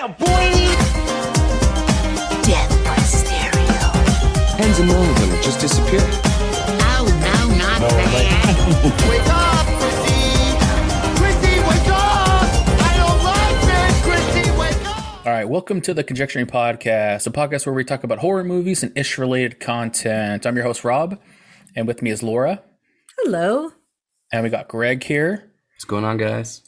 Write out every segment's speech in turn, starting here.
Yeah, boy! Death by stereo. Tens of millions of them just disappeared. Oh, no, not that. Wake up, Christy! Christy, wake up! I don't like this! Christy, wake up! All right, welcome to the Conjecturing Podcast, a podcast where we talk about horror movies and ish related content. I'm your host, Rob, and with me is Laura, Hello. and we got Greg here, What's going on, guys?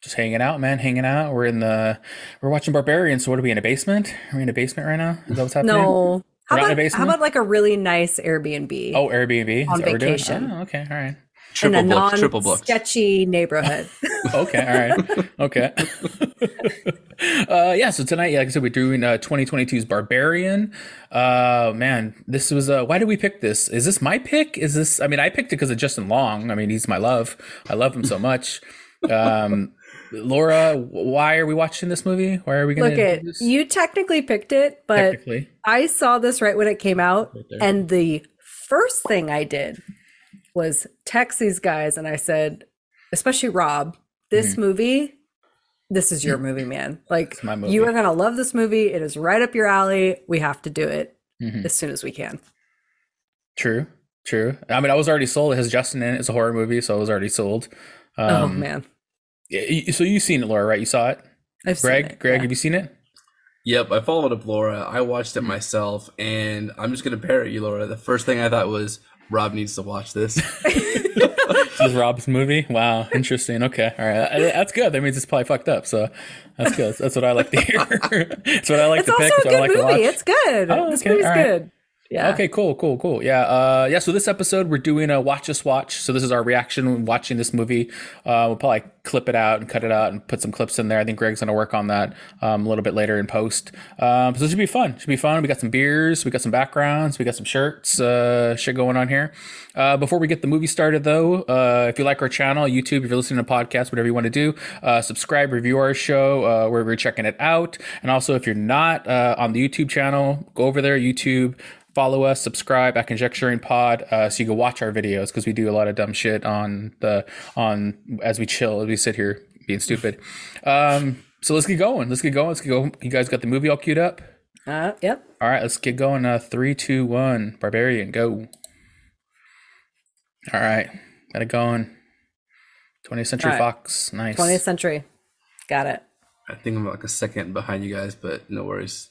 Just hanging out, man, hanging out. We're in the, we're watching Barbarian. So what are we in a basement? Are we in a basement right now? Is that what's happening? No. How We're a about, basement? how about like a really nice Airbnb Oh, Airbnb. Is On that what we're doing? vacation. Oh, okay, all right. in Triple a booked, triple booked. non-sketchy neighborhood? Okay, all right. Okay. uh, yeah, so tonight, yeah, like I said, we're doing uh, 2022's Barbarian. Uh, man, this was, uh, why did we pick this? Is this my pick? Is this, I mean, I picked it because of Justin Long. I mean, he's my love. I love him so much. Um, Laura, why are we watching this movie? Why are we going to Look at you technically picked it, but. I saw this right when it came out, there. and the first thing I did was text these guys, and I said, especially Rob, this movie. This is your movie, man. Like Mm-hmm. movie. you are gonna love this movie. It is right up your alley. We have to do it Mhm. as soon as we can. True, true. I mean, I was already sold. It has Justin in it. It's a horror movie, so I was already sold. Um, oh man, yeah, So you've seen it, Laura, right? You saw it? I've seen Greg, it, Greg, yeah. have you seen it? Yep, I followed up Laura. I watched it hmm. myself, and I'm just gonna parrot you, Laura. The first thing I thought was Rob needs to watch this. This is Rob's movie. Wow, interesting. Okay, all right, that's good. That means it's probably fucked up. So that's good. That's what I like to hear. that's what I like It's to also pick. a That's what I good like movie. It's good. Oh, this okay, movie's all right. good. Yeah. Okay, cool, cool, cool. Yeah, uh, yeah. So this episode, we're doing a watch us watch. So this is our reaction watching this movie. Uh, we'll probably clip it out and cut it out and put some clips in there. I think Greg's gonna work on that um, a little bit later in post. Um, so this should be fun. Should be fun. We got some beers, we got some backgrounds, we got some shirts, uh, shit going on here. Uh, before we get the movie started, though, uh, if you like our channel, YouTube, if you're listening to podcasts, whatever you want to do, uh, subscribe, review our show uh, wherever you're checking it out. And also, if you're not uh, on the YouTube channel, go over there, YouTube follow us, subscribe at Conjecturing Pod, uh, so you can watch our videos because we do a lot of dumb shit on the on as we chill as we sit here being stupid. Um, so let's get going. Let's get going. Let's get go. You guys got the movie all queued up. Uh, yep. All right, let's get going. Uh, three, two, one. Barbarian, go. All right, got it going. 20th Century All right. Fox, nice. 20th century. Got it. I think I'm like a second behind you guys, but no worries.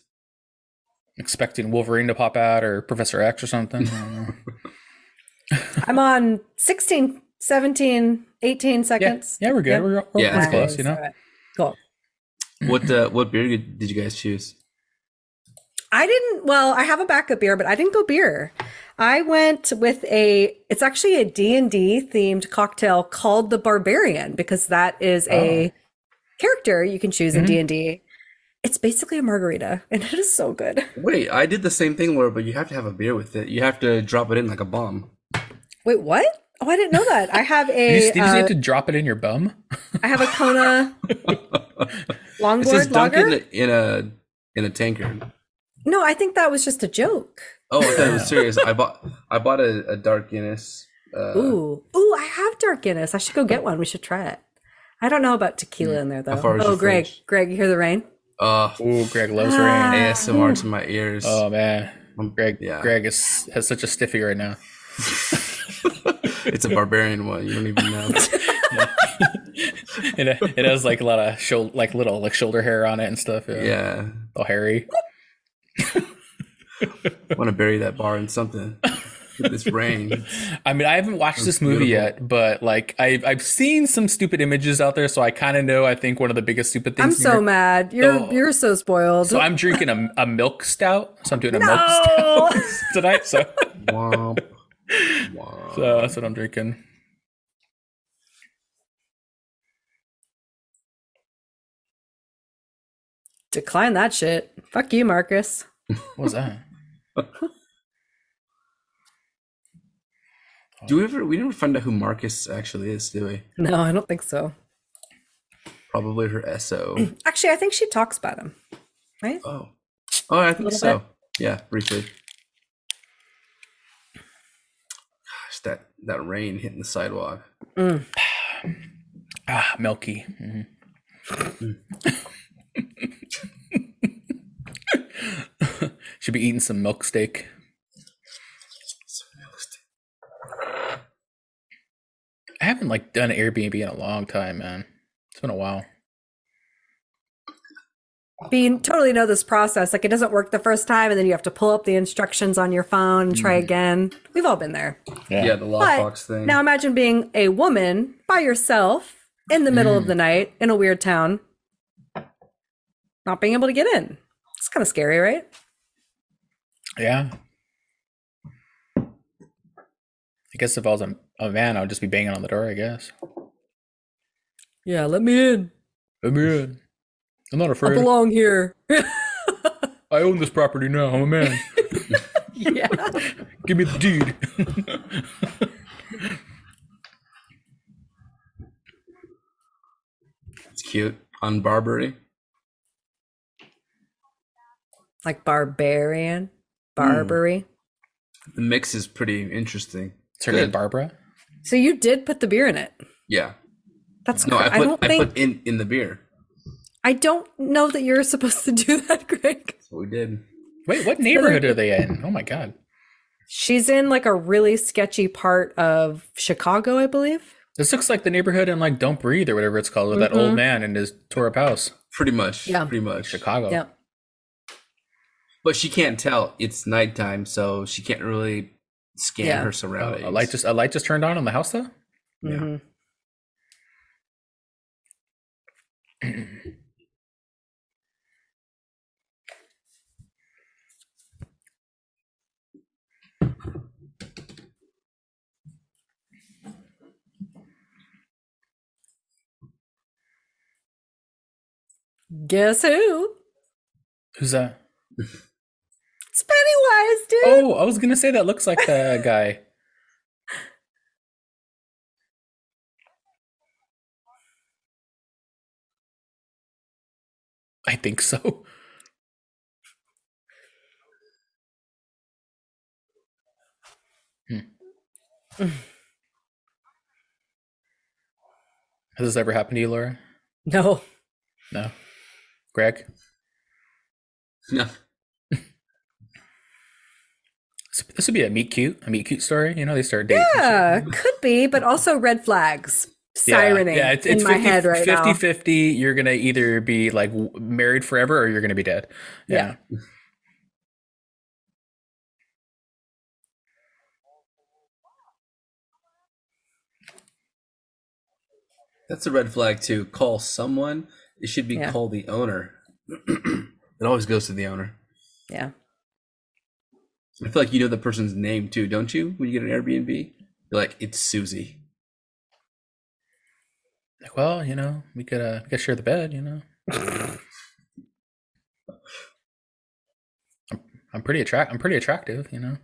Expecting Wolverine to pop out or Professor X or something. I don't know. I'm on 16, 17, 18 seconds. yeah, we're good. Yep. We're, we're Yeah, pretty it's close, you know. All right. Cool. What uh, what beer did you guys choose? I didn't, well, I have a backup beer, but I didn't go beer. I went with a, it's actually a D&D themed cocktail called the Barbarian because that is a character you can choose in Mhm. D&D. It's basically a margarita and it is so good. Wait, I did the same thing, Laura, but you have to have a beer with it. You have to drop it in like a bomb. Wait, what? Oh, I didn't know that. I have Did a, you, did you uh, have to drop it in your bum? I have a Kona It longboard says dunk lager. in a, in a in a tankard. No, I think that was just a joke. Oh, I thought it was serious. I bought I bought a, a dark Guinness. Uh, Ooh, ooh, I have dark Guinness. I should go get one. We should try it. I don't know about tequila in there though. Oh, Greg, fridge? Greg, you hear the rain? Uh, Ooh, Greg loves Ah. rain. ASMR to my ears. Oh man, Um, Greg, yeah. Greg is has such a stiffy right now. it's a barbarian one. You don't even know. It, it has like a lot of shoulder, like little like shoulder hair on it and stuff. Yeah, yeah, all hairy. I want to bury that bar in something. With this rain. I mean, I haven't watched this movie beautiful. yet, but like I've I've seen some stupid images out there, so I kind of know. I think one of the biggest stupid things. I'm so here- mad. You're Oh. you're so spoiled. So I'm drinking a, a milk stout. So I'm doing a milk stout tonight. So, Womp. Womp. so that's what I'm drinking. Decline that shit. Fuck you, Marcus. What was that? Do we ever? We never find out who Marcus actually is, do we? No, I don't think so. Probably her SO. Actually, I think she talks about him, right? Oh, oh, I think so. Bit. Yeah, briefly. Gosh, that that rain hitting the sidewalk. Mm. ah, milky. Mm-hmm. Should be eating some milk steak. I haven't like done Airbnb in a long time, man. It's been a while. Being totally know this process. Like it doesn't work the first time, and then you have to pull up the instructions on your phone and try mm. again. We've all been there. Yeah, the But lockbox thing. now imagine being a woman by yourself in the middle of mm. the night in a weird town, not being able to get in. It's kind of scary, right? Yeah. I guess if I was a, a man, I would just be banging on the door. I guess. Yeah, let me in. Let me in. I'm not afraid. I belong here. I own this property now. I'm a man. yeah. Give me the deed. it's cute. On Barbary. Like barbarian, hmm. Barbary. The mix is pretty interesting. It's her name Barbara. So you did put the beer in it. Yeah. That's No, cr- I I, put don't I, think put in in the beer. I don't know that you're supposed to do that, Greg. That's what we did. Wait, what neighborhood are they in? Oh my god. She's in like a really sketchy part of Chicago, I believe. This looks like the neighborhood in like Don't Breathe or whatever it's called with that old mm-hmm. man in his tore up house. Pretty much. Yeah. Pretty much. Chicago. Yeah. But she can't tell it's nighttime, so she can't really scan Yeah. her Oh, surroundings. a light just a light just turned on in the house though? Yeah. Mhm. Guess who? Who's that? It's Pennywise, dude. Oh, I was gonna say that looks like the guy. I think so. Hmm. Has this ever happened to you, Laura? No. No. Greg? No. This- This would be a meet cute, a meet cute story. You know, they start dating. Yeah, could be, but also red flags Yeah, sirening yeah, it's, it's in my head right 50 now. 50 you're gonna either be like married forever or you're gonna be dead yeah, That's a red flag too. Call someone. It should be Yeah. call the owner. it always goes to the owner. Yeah. I feel like you know the person's name too, don't you? When you get an Airbnb, you're like, it's Susie. like well you know we could uh we could share the bed you know I'm, I'm pretty attract i'm pretty attractive you know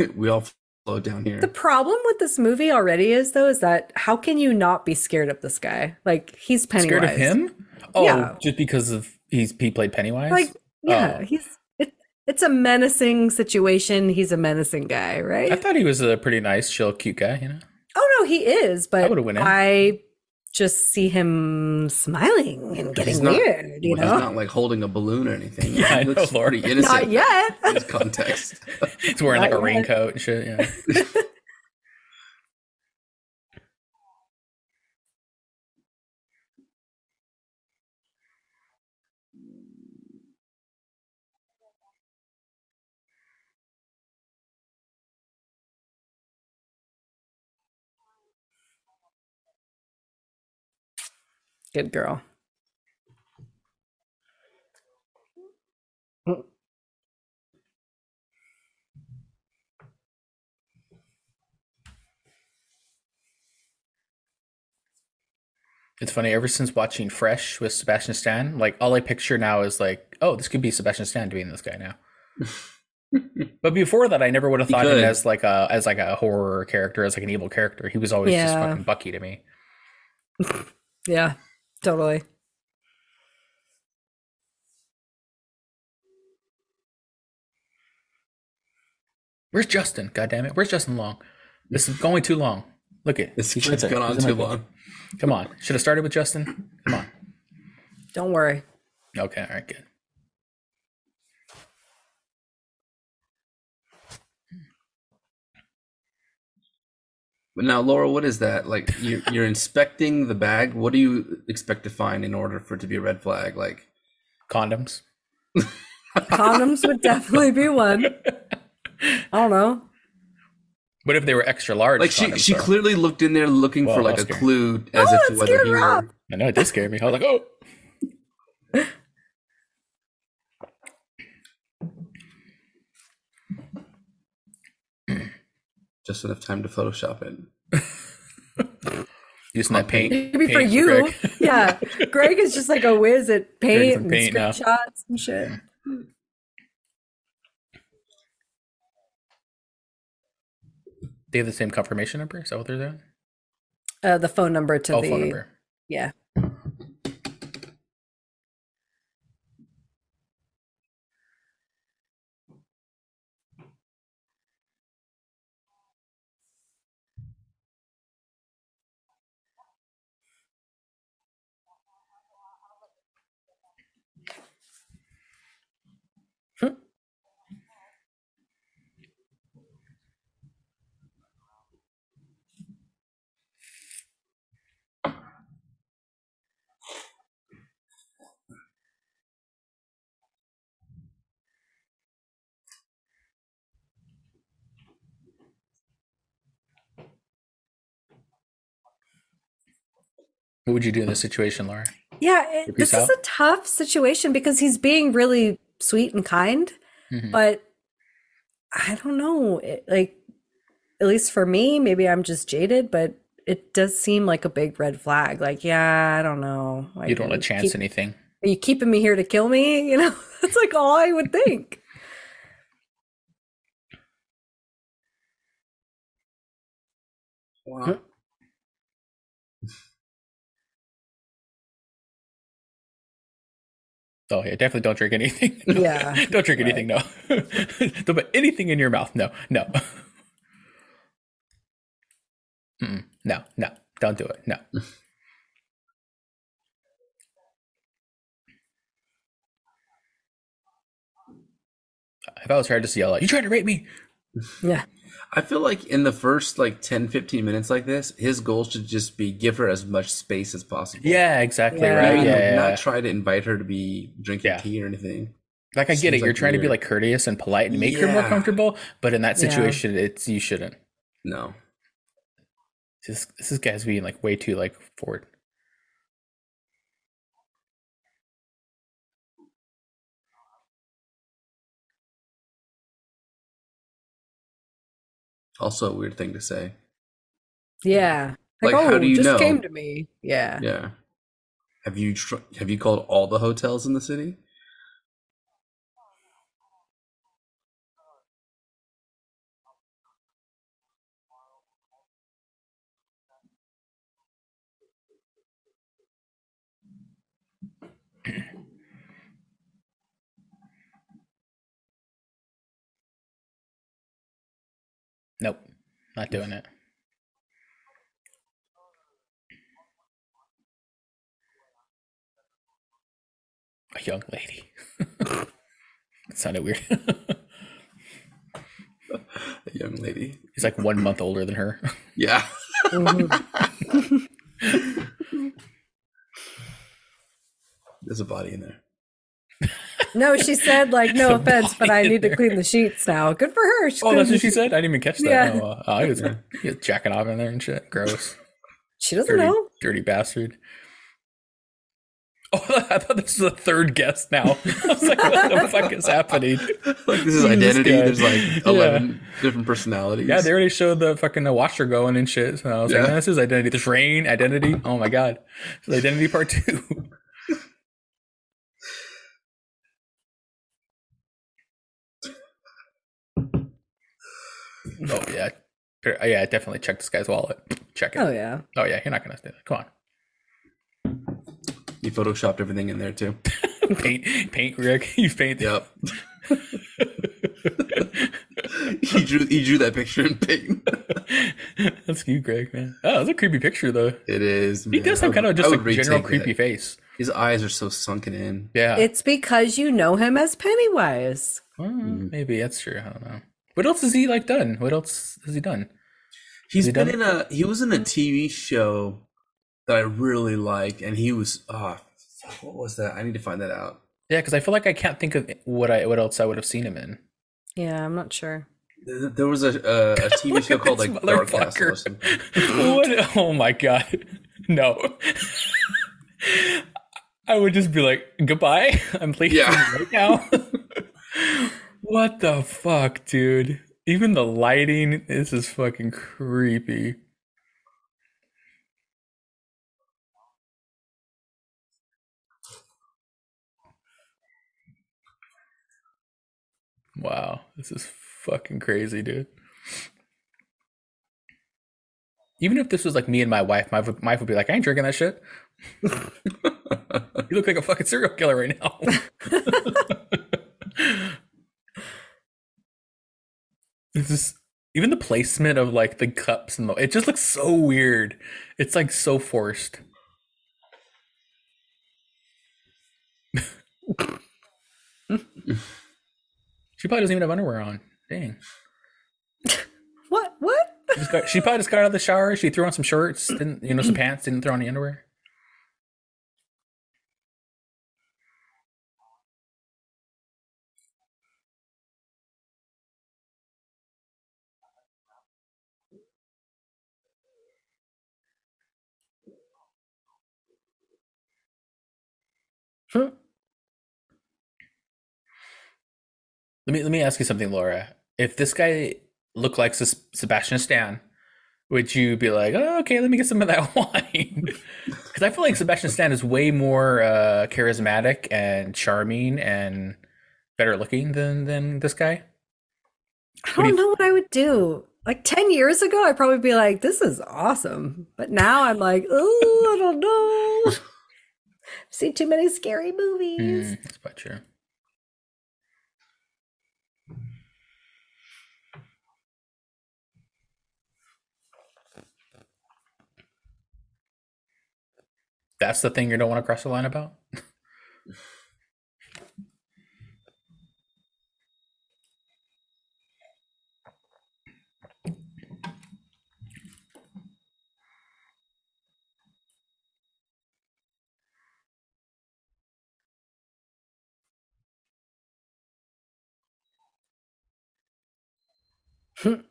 we all flow down here. The problem with this movie already is though is that how can you not be scared of this guy? Like he's Pennywise. scared of him oh Yeah. just because of he's he played pennywise Like yeah, Oh. he's it, it's a menacing situation. He's a menacing guy, right? i thought he was a pretty nice chill cute guy you know oh no, he is, but would've went in. I just see him smiling and getting not- weird, you well, know? He's not like holding a balloon or anything. Yeah, he looks know, Lord. pretty innocent. Not yet. in this context. he's wearing like a yet. raincoat and shit yeah Good girl. It's funny, ever since watching Fresh with Sebastian Stan, like all I picture now is like, oh, this could be Sebastian Stan doing this guy now. but before that, I never would have He thought him as like a as like a horror character, as like an evil character. He was always just fucking Bucky to me. Yeah, totally. Where's Justin? God damn it! Where's Justin Long? This is going too long. Look at This he's has gone on too long. Come on, should have started with Justin. Come on. Don't worry. Okay, all right, good. Now, Laura, what is that? Like you're, you're inspecting the bag. What do you expect to find in order for it to be a red flag? Like, Condoms. Condoms would definitely be one. I don't know. What if they were extra large? like she she though? clearly looked in there looking Well, for like a clue as Oh, if to whether scared he were. Rob. I know it did scare me. I was like, oh. Just enough time to Photoshop it. Using that paint. Maybe for paint you. Greg. yeah. Greg is just like a whiz at paint and paint now. screenshots and shit. They have the same confirmation number. Is that what they're doing? Uh, the phone number to Oh, the phone number. yeah. What would you do in this situation, Laura? Yeah, it, Peace this is a tough situation because he's being really sweet and kind, Mhm. but I don't know. It, like, at least for me, maybe I'm just jaded, but it does seem like a big red flag. Like, yeah, I don't know. Like, You don't want to chance keep- anything. Are you keeping me here to kill me? You know, that's like all I would think. Wow. Oh yeah, definitely don't drink anything. Yeah, don't drink anything. No. don't put anything in your mouth. No. No. Mm-mm. No. No. Don't do it. No. if I was her, I'd just yell out, "You trying to rape me?" Yeah. I feel like in the first like 10, 15 minutes like this, his goal should just be give her as much space as possible. Yeah, exactly. Yeah. Right. Maybe Yeah. yeah, not yeah. try to invite her to be drinking Yeah. tea or anything. Like I get it. Seems You're like trying to be like courteous and polite and make her more comfortable, but in that Yeah. situation, it's you shouldn't. No. This this is guy's being like way too like forward. Also a weird thing to say. Yeah. Like, Like, oh, how do you just know? came to me. Yeah. Yeah. Have you tr- have you called all the hotels in the city? Nope, not doing it. A young lady. that sounded weird. A young lady. He's like one month older than her. Yeah. Mhm. There's a body in there. No, she said like no offense, but I body in need to clean the sheets now. Good for her. She's Oh, that's what she said. I didn't even catch that. Yeah. Oh, uh, oh, he was, he was jacking off in there and shit. Gross. She doesn't Dirty, know. dirty bastard. Oh, I thought this was a third guest now. I was like, what the fuck is happening? Like this is identity. guy. There's like Yeah. eleven different personalities. Yeah, they already showed the fucking uh, washer going and shit. So I was like, Yeah. "Man, this is identity. This rain identity. Oh my god, this is identity part two. Oh yeah, oh, yeah. Definitely check this guy's wallet. Check it. Oh yeah. Oh yeah, you're not gonna do that. Come on. You photoshopped everything in there too. paint, paint, Rick. You paint. Yep. he drew he drew that picture in paint. That's you, Greg, man. Oh, that's a creepy picture though. It is. He man. does have kind of I just would a general creepy that. face. His eyes are so sunken in. Yeah. It's because you know him as Pennywise. Well, mm-hmm. maybe that's true. I don't know. What else has he like done? What else has he done? He's he been done in a he was in a TV show that I really liked, and he was ah what was that? I need to find that out. Yeah, because I feel like I can't think of what I what else I would have seen him in. Yeah, I'm not sure. There there was a a, a TV show called like Dark Castle or something. what? Oh my god, no! I would just be like, goodbye. I'm leaving Yeah. right now. What the fuck, dude? Even the lighting, this is fucking creepy. Wow, this is fucking crazy, dude. Even if this was like me and my wife, my wife my wife would be like, I ain't drinking that shit. you look like a fucking serial killer right now. this is even the placement of like the cups and the, it just looks so weird. It's like so forced. she probably doesn't even have underwear on. Dang. What? What? She, got, she probably just got out of the shower. She threw on some shorts, didn't you know some pants, didn't throw on any underwear. Hmm. Let me let me ask you something, Laura. If this guy looked like Sebastian Stan, would you be like, oh, okay, let me get some of that wine? Because I feel like Sebastian Stan is way more uh, charismatic and charming and better looking than than this guy. I What do don't know what I would do. Like 10 years ago, I'd probably be like, this is awesome. But now I'm like, oh, I don't know. See too many scary movies. Mm, that's quite true. That's the thing you don't want to cross the line about.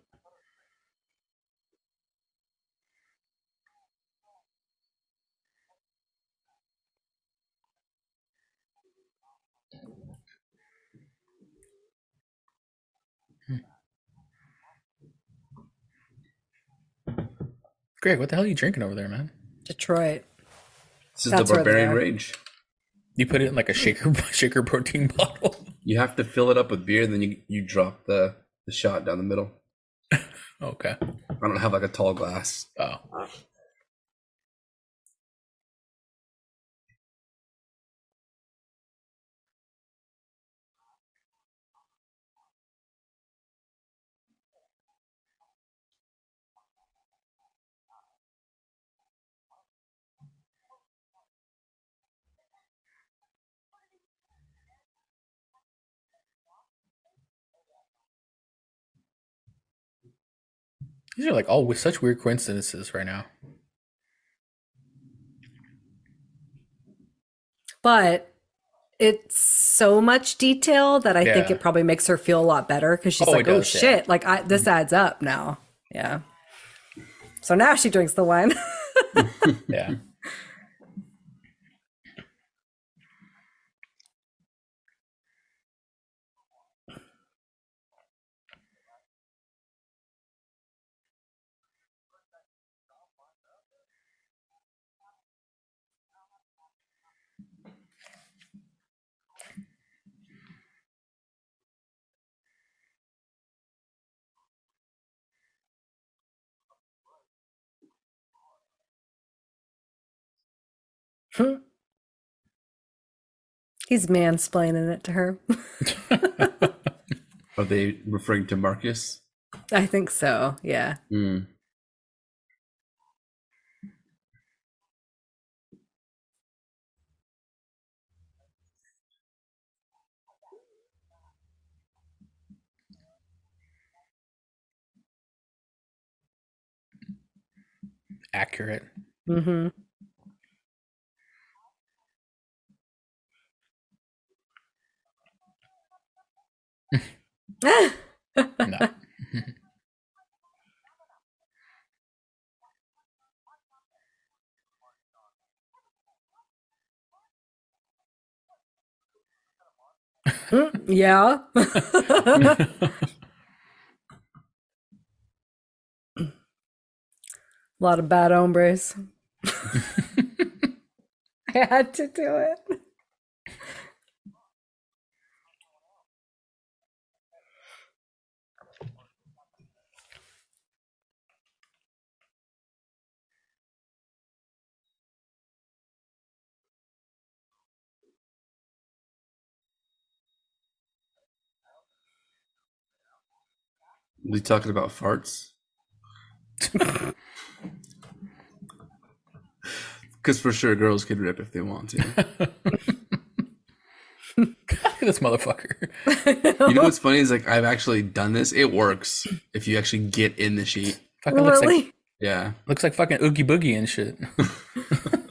Greg, what the hell are you drinking over there, man? Detroit. This is That's the where they Barbarian are. Rage. You put it in like a shaker shaker protein bottle. You have to fill it up with beer, and then you you drop the the shot down the middle. Okay. I don't have like a tall glass. Oh. These are like all with such weird coincidences right now. But it's so much detail that I think it probably makes her feel a lot better because she's Oh, like, oh does, yeah. shit, like I, this mm-hmm. adds up now. Yeah. So now she drinks the wine. Yeah. He's mansplaining it to her. Are they referring to Marcus? I think so. Yeah. Hmm. accurate. Mm-hmm. No. yeah. A lot of bad hombres. I had to do it. We talking about farts? Because for sure, girls can rip if they want to. this motherfucker. You know what's funny is like I've actually done this. It works if you actually get in the sheet. Fucking looks like Yeah, looks like fucking oogie boogie and shit.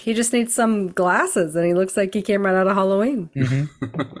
He just needs some glasses and he looks like he came right out of Halloween. Mm-hmm.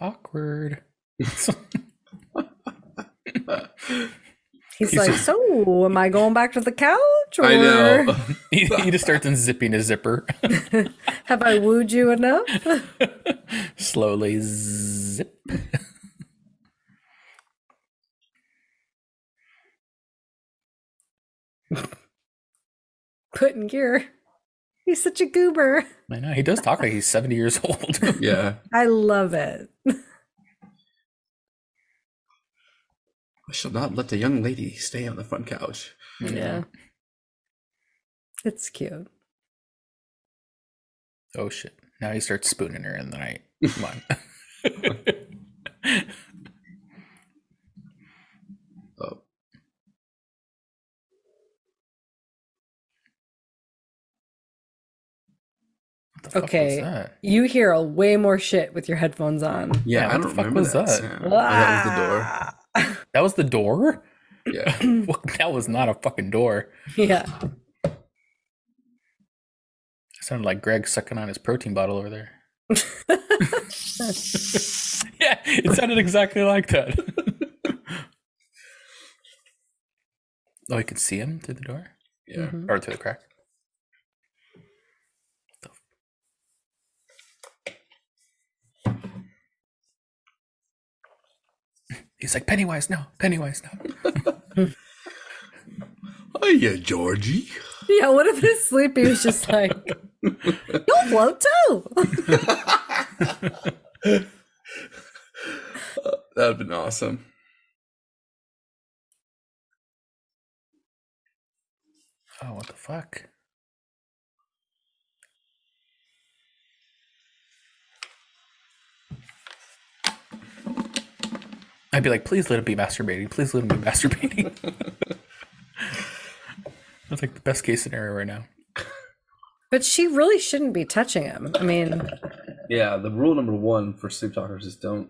Awkward. He's like, So, am I going back to the couch? Or I know. he, he just starts unzipping his zipper. have I wooed you enough? Slowly zip. Put in gear. He's such a goober. I know he does talk like he's seventy years old. yeah. I love it. I shall not let the young lady stay on the front couch. Yeah. It's cute. oh shit! Now he starts spooning her in the night. Come on. the Okay. You hear a way more shit with your headphones on. yeah. Yeah, I what don't the fuck remember was that. that? sound. Oh, that was the door. That was the door. Yeah. Well, that was not a fucking door. Yeah. It sounded like Greg sucking on his protein bottle over there. yeah, it sounded exactly like that. oh, you can see him through the door Yeah. Mm-hmm. or through the crack. He's like Pennywise, no, Pennywise, no. Oh, Hiya, Georgie. Yeah, what if his sleep he was just like, You'll float too. That would have been awesome. Oh, what the fuck? I'd be like, please let him be masturbating. Please let him be masturbating. That's like the best case scenario right now. But she really shouldn't be touching him. I mean, Yeah, the rule number one for sleep talkers is don't.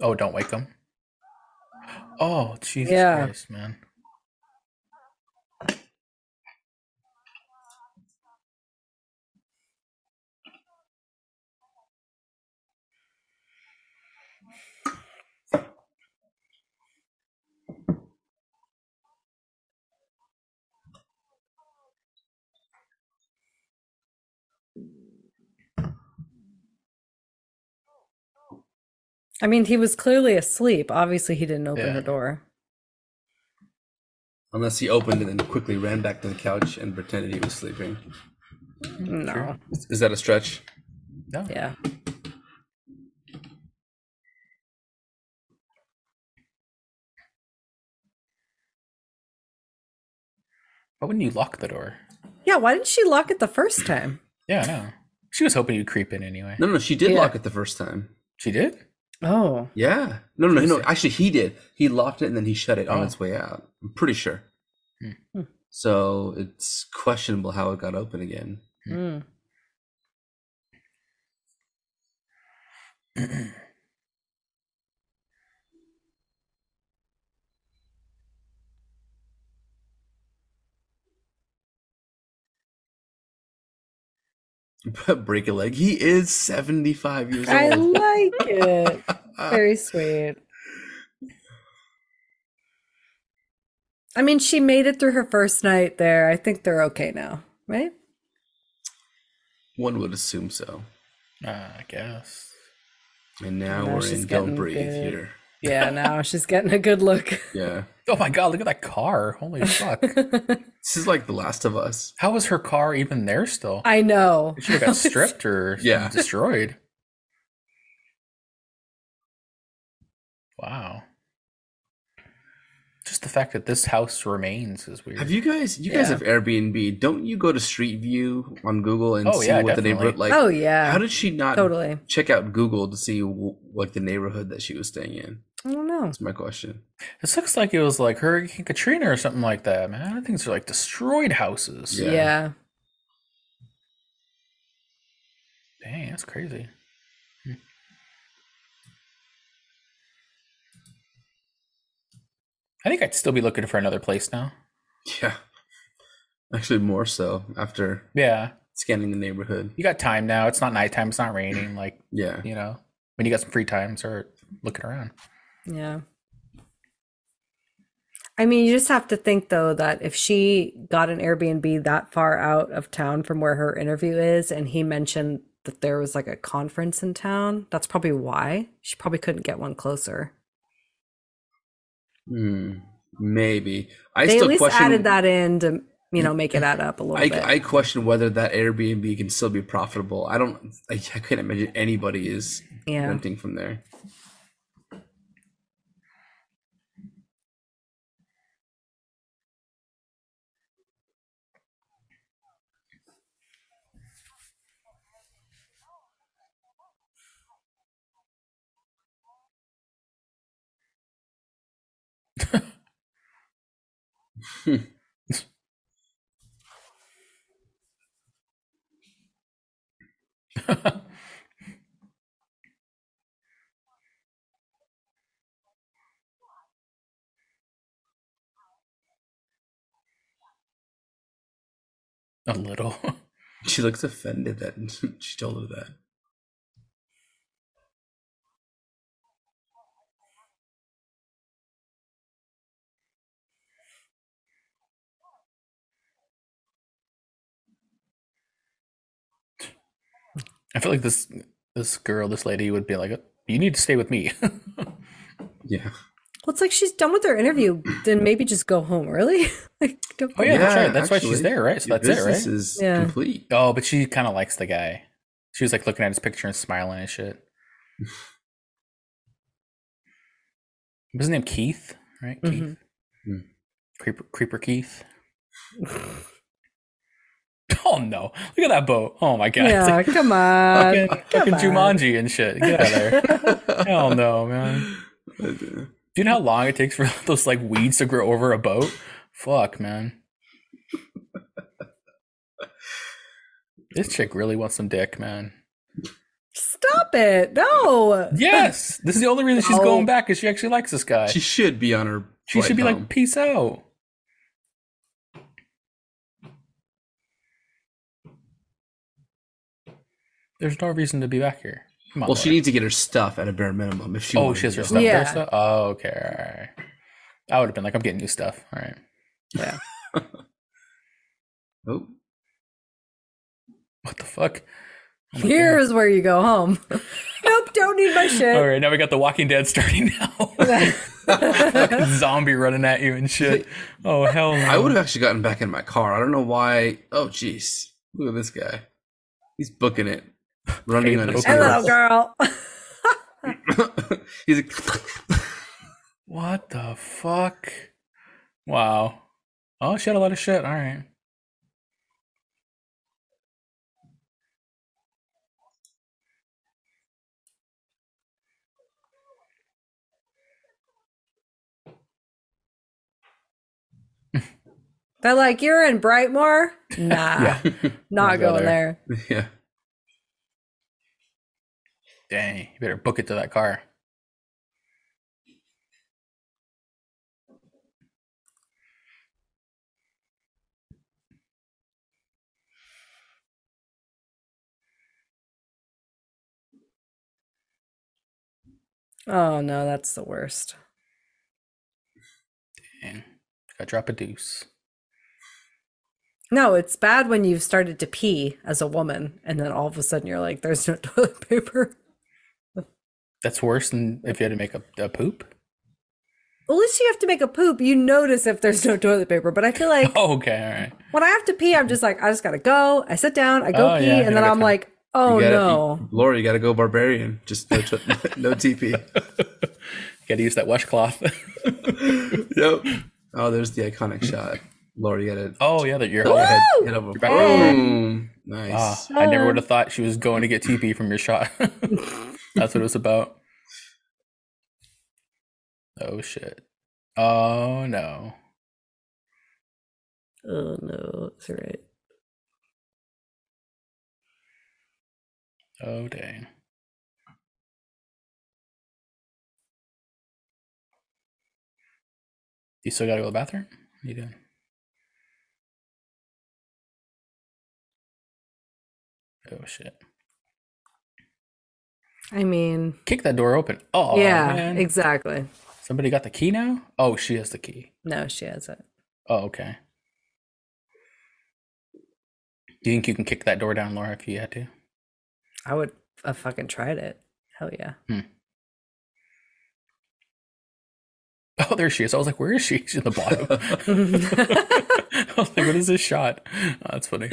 Oh, don't wake him. Oh, Jesus Yeah. Christ, man. I mean, he was clearly asleep. Obviously, he didn't open Yeah. the door. Unless he opened and then quickly ran back to the couch and pretended he was sleeping. No. Is, is that a stretch? No. Yeah. Why wouldn't you lock the door? Yeah. Why didn't she lock it the first time? Yeah, I know. She was hoping you'd creep in anyway. No, no, she did Yeah. lock it the first time. She did? Oh. Yeah. No, no, no. no. Actually, he did. He locked it and then he shut it on Oh. its way out. I'm pretty sure. Hmm. So it's questionable how it got open again. Mm. Break a leg. He is 75 years old. I like it. Very sweet. I mean, she made it through her first night there. I think they're okay now, right? One would assume so. Uh, I guess. And now Now we're in Don't Breathe good. here. Yeah, now she's getting a good look. Yeah. Oh my god, look at that car. Holy fuck. This is like The Last of Us. How was her car even there still? I know. She got stripped or Yeah. destroyed. Wow. Just the fact that this house remains is weird. Have you guys, you guys have Airbnb. Don't you go to Street View on Google and Oh, see yeah, what the neighborhood like? oh yeah. How did she not Totally. check out Google to see w- like the neighborhood that she was staying in? I don't know. That's my question. This looks like it was like Hurricane Katrina or something like that, man. I think these are like destroyed houses. Yeah. Yeah. Dang, that's crazy. Hmm. I think I'd still be looking for another place now. Yeah. Actually, more so after Yeah. scanning the neighborhood. You got time now. It's not nighttime. It's not raining. Like, Yeah. you know, when you got some free time, start looking around. Yeah. I mean, you just have to think though that if she got an Airbnb that far out of town from where her interview is, and he mentioned that there was like a conference in town, that's probably why she probably couldn't get one closer. Hmm. Maybe. I they at still least question. added that in to you know make it add up a little I, bit. I question whether that Airbnb can still be profitable. I don't. I, I can't imagine anybody is Yeah. renting from there. A little. She looks offended that she told her that. I feel like this this girl, this lady would be like, "You need to stay with me." Yeah. well, it's like she's done with her interview. Then maybe just go home early. like, don't Oh, yeah, that's right. That's why she's there, right? So that's it, right? business is Yeah. complete. oh, but she kind of likes the guy. She was like looking at his picture and smiling and shit. What's his name? Keith, right? Mhm. Keith. Hmm. Creeper, Creeper Keith. oh no! Look at that boat. Oh my god! It's Yeah, like come on. fucking, fucking on. Jumanji and shit. Get out of there! Hell no, man. Do you know how long it takes for those like weeds to grow over a boat? Fuck, man. This chick really wants some dick, man. Stop it. No. Yes, this is the only reason she's No. going back is she actually likes this guy. She She, should be on her. She should be home. like, peace out. There's no reason to be back here. Come on. Well, she needs to get her stuff at a bare minimum if she. oh, she has her stuff. home. there Yeah. stuff? Oh, okay. All right. I would have been like, I'm getting new stuff. All right. Yeah. Oh, What the fuck? Oh my God. Here's where you go home. nope, don't need my shit. All right, now we got The Walking Dead starting now. Zombie running at you and shit. Oh hell no! I would have actually gotten back in my car. I don't know why. Oh, jeez. Look at this guy. He's booking it. Running Hey, on his. Hello, girl. He's like, What the fuck? Wow. Oh, she had a lot of shit. All right. They're like, you're in Brightmoor? Nah, Yeah. not Wanna going there. there. yeah. Dang. You better book it to that car. Oh no, that's the worst. Dang. Gotta drop a deuce. No, it's bad when you've started to pee as a woman, and then all of a sudden you're like, "There's no toilet paper." That's worse than if you had to make a, a poop. At least you have to make a poop. You notice if there's no toilet paper. But I feel like Oh, okay. All right. when I have to pee, I'm just like, I just gotta go. I sit down, I go Oh, pee, yeah, and then I'm come. like, oh You gotta- no. you- Laura, you got to go barbarian. Just no, t- no TP. Gotta use that washcloth. yep. Oh, there's the iconic shot. Laura, you got to oh, yeah, that you're. head, head over. back. Boom. Ah, Nice. I never would have thought she was going to get TP from your shot. That's what it was about. Oh shit. Oh no. Oh no, that's right. Oh dang. You still gotta go to the bathroom? What are you doing? Oh shit. I mean, Kick that door open. Oh yeah, man. exactly. Somebody got the key now? Oh, she has the key. No, she has it. Oh, okay. Do you think you can kick that door down, Laura, if you had to? I would have fucking tried it. Hell yeah. Hmm. Oh, there she is. I was like, where is she? She's in the bottom. I was like, what is this shot? Oh, that's funny.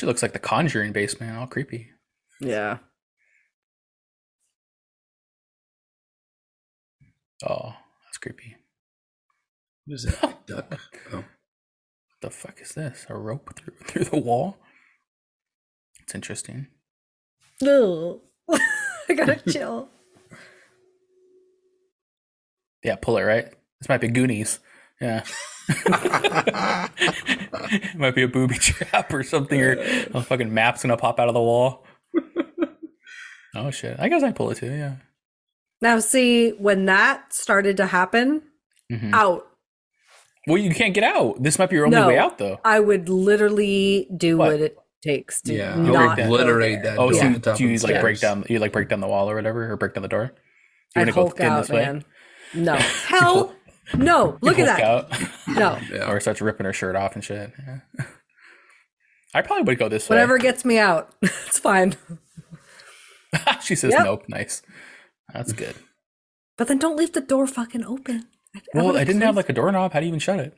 She looks like the Conjuring basement, all creepy. yeah. Oh, that's creepy. What is that? Duck. Oh. What the fuck is this? A rope through through the wall? It's interesting. Ugh. I gotta chill. Yeah, pull it right. This might be Goonies. Yeah. it might be a booby trap or something, or a fucking map's gonna pop out of the wall. oh shit! I guess I pull it too. Yeah. Now, see, when that started to happen, Mhm. out. Well, you can't get out. This might be your only No. way out, though. I would literally do What? what, it takes to Yeah, You'll not break go obliterate there. that Oh, door so at you, the top do you of the like break down? You like break down the wall or whatever, or break down the door? You I'd wanna go Hulk in out, this way? man. No. Hell, no. Look at that. Out, No. Yeah. or starts ripping her shirt off and shit. Yeah. I probably would go this way. Whatever gets me out. it's fine. she says Yep. nope. Nice. That's good. But then don't leave the door fucking open. I- I Well, would've I didn't have like a doorknob. How do you even shut it?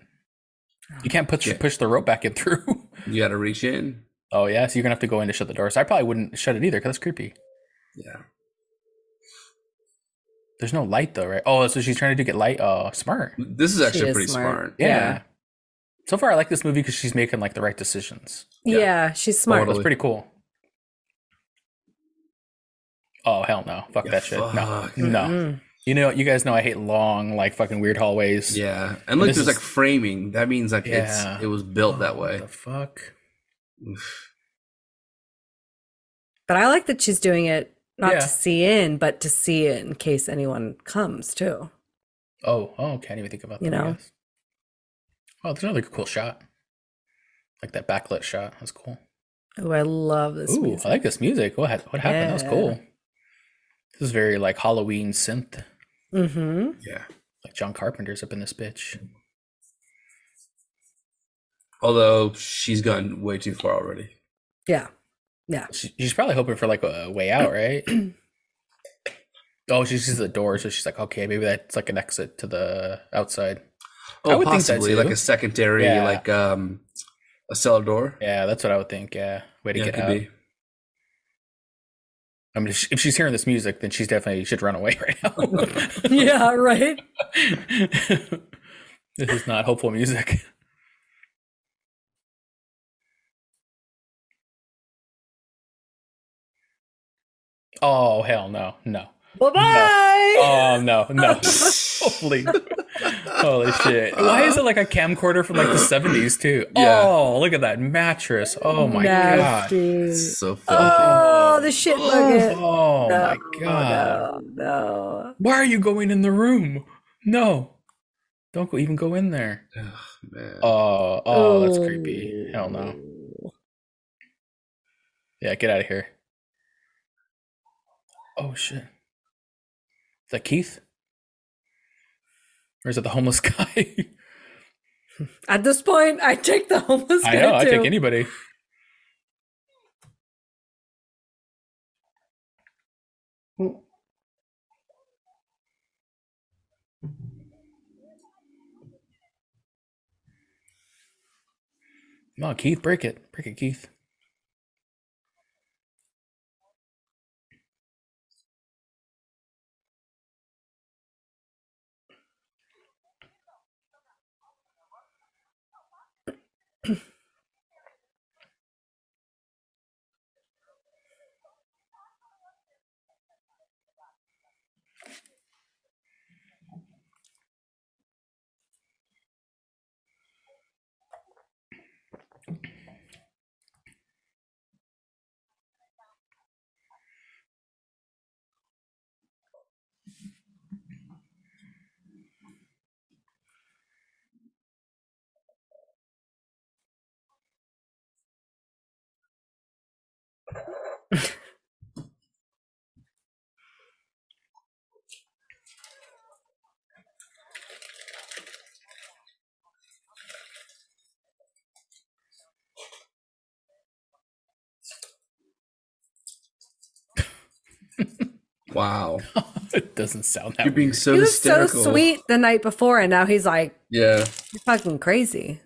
You can't push Yeah. push the rope back in through. You got to reach in. oh yeah, so you're gonna have to go in to shut the door. So I probably wouldn't shut it either because that's creepy. Yeah. There's no light though, right? Oh, so she's trying to do get light. Oh, smart. This is actually is pretty smart. smart. Yeah. Yeah. So far, I like this movie because she's making like the right decisions. Yeah, she's smart. That's Totally. pretty cool. Oh hell no! Fuck Yeah, that shit. No, fuck. no. Mm. You know, you guys know I hate long, like fucking weird hallways. Yeah. And look, This there's is- like framing. That means like Yeah. it's it was built that What way. the fuck? Oof. But I like that she's doing it not Yeah. to see in, but to see it in case anyone comes too. Oh, oh, can't even think about that. You know? Oh, there's another cool shot. Like that backlit shot. That's cool. Oh, I love this Ooh, music. I like this music. What what happened? That was cool. This is very like Halloween synth. mm-hmm. Yeah. Like John Carpenter's up in this bitch. Although she's gone way too far already. Yeah. Yeah. She, she's probably hoping for like a way out, right? Oh, she sees the door, so she's like, okay, maybe that's like an exit to the outside. Oh, I would think that possibly too. like a secondary, Yeah. like um, a cellar door. Yeah, that's what I would think. Yeah, way to Yeah, get could out. be. I mean, if if she's hearing this music, then she's definitely should run away right now. yeah, right. this is not hopeful music. Oh hell no, no. Bye bye. Oh no, no. Holy, holy shit! Why is it like a camcorder from like the seventies too? Yeah. Oh, look at that mattress! Oh my god! Nasty. So oh, filthy. Oh, the shit oh, bucket. Oh my No, god! No, no. Why are you going in the room? No, don't go. Even go in there. Ugh, man. Oh, oh, that's creepy. Hell no. Oh. Yeah, get out of here. Oh shit. Is that Keith? Or is it the homeless guy? At this point, I take the homeless I guy I know, I take anybody. Come on, Keith, break it. Break it, Keith. Wow. it doesn't sound that You're being weird. so He was so sweet the night before, and now he's like Yeah. you're fucking crazy.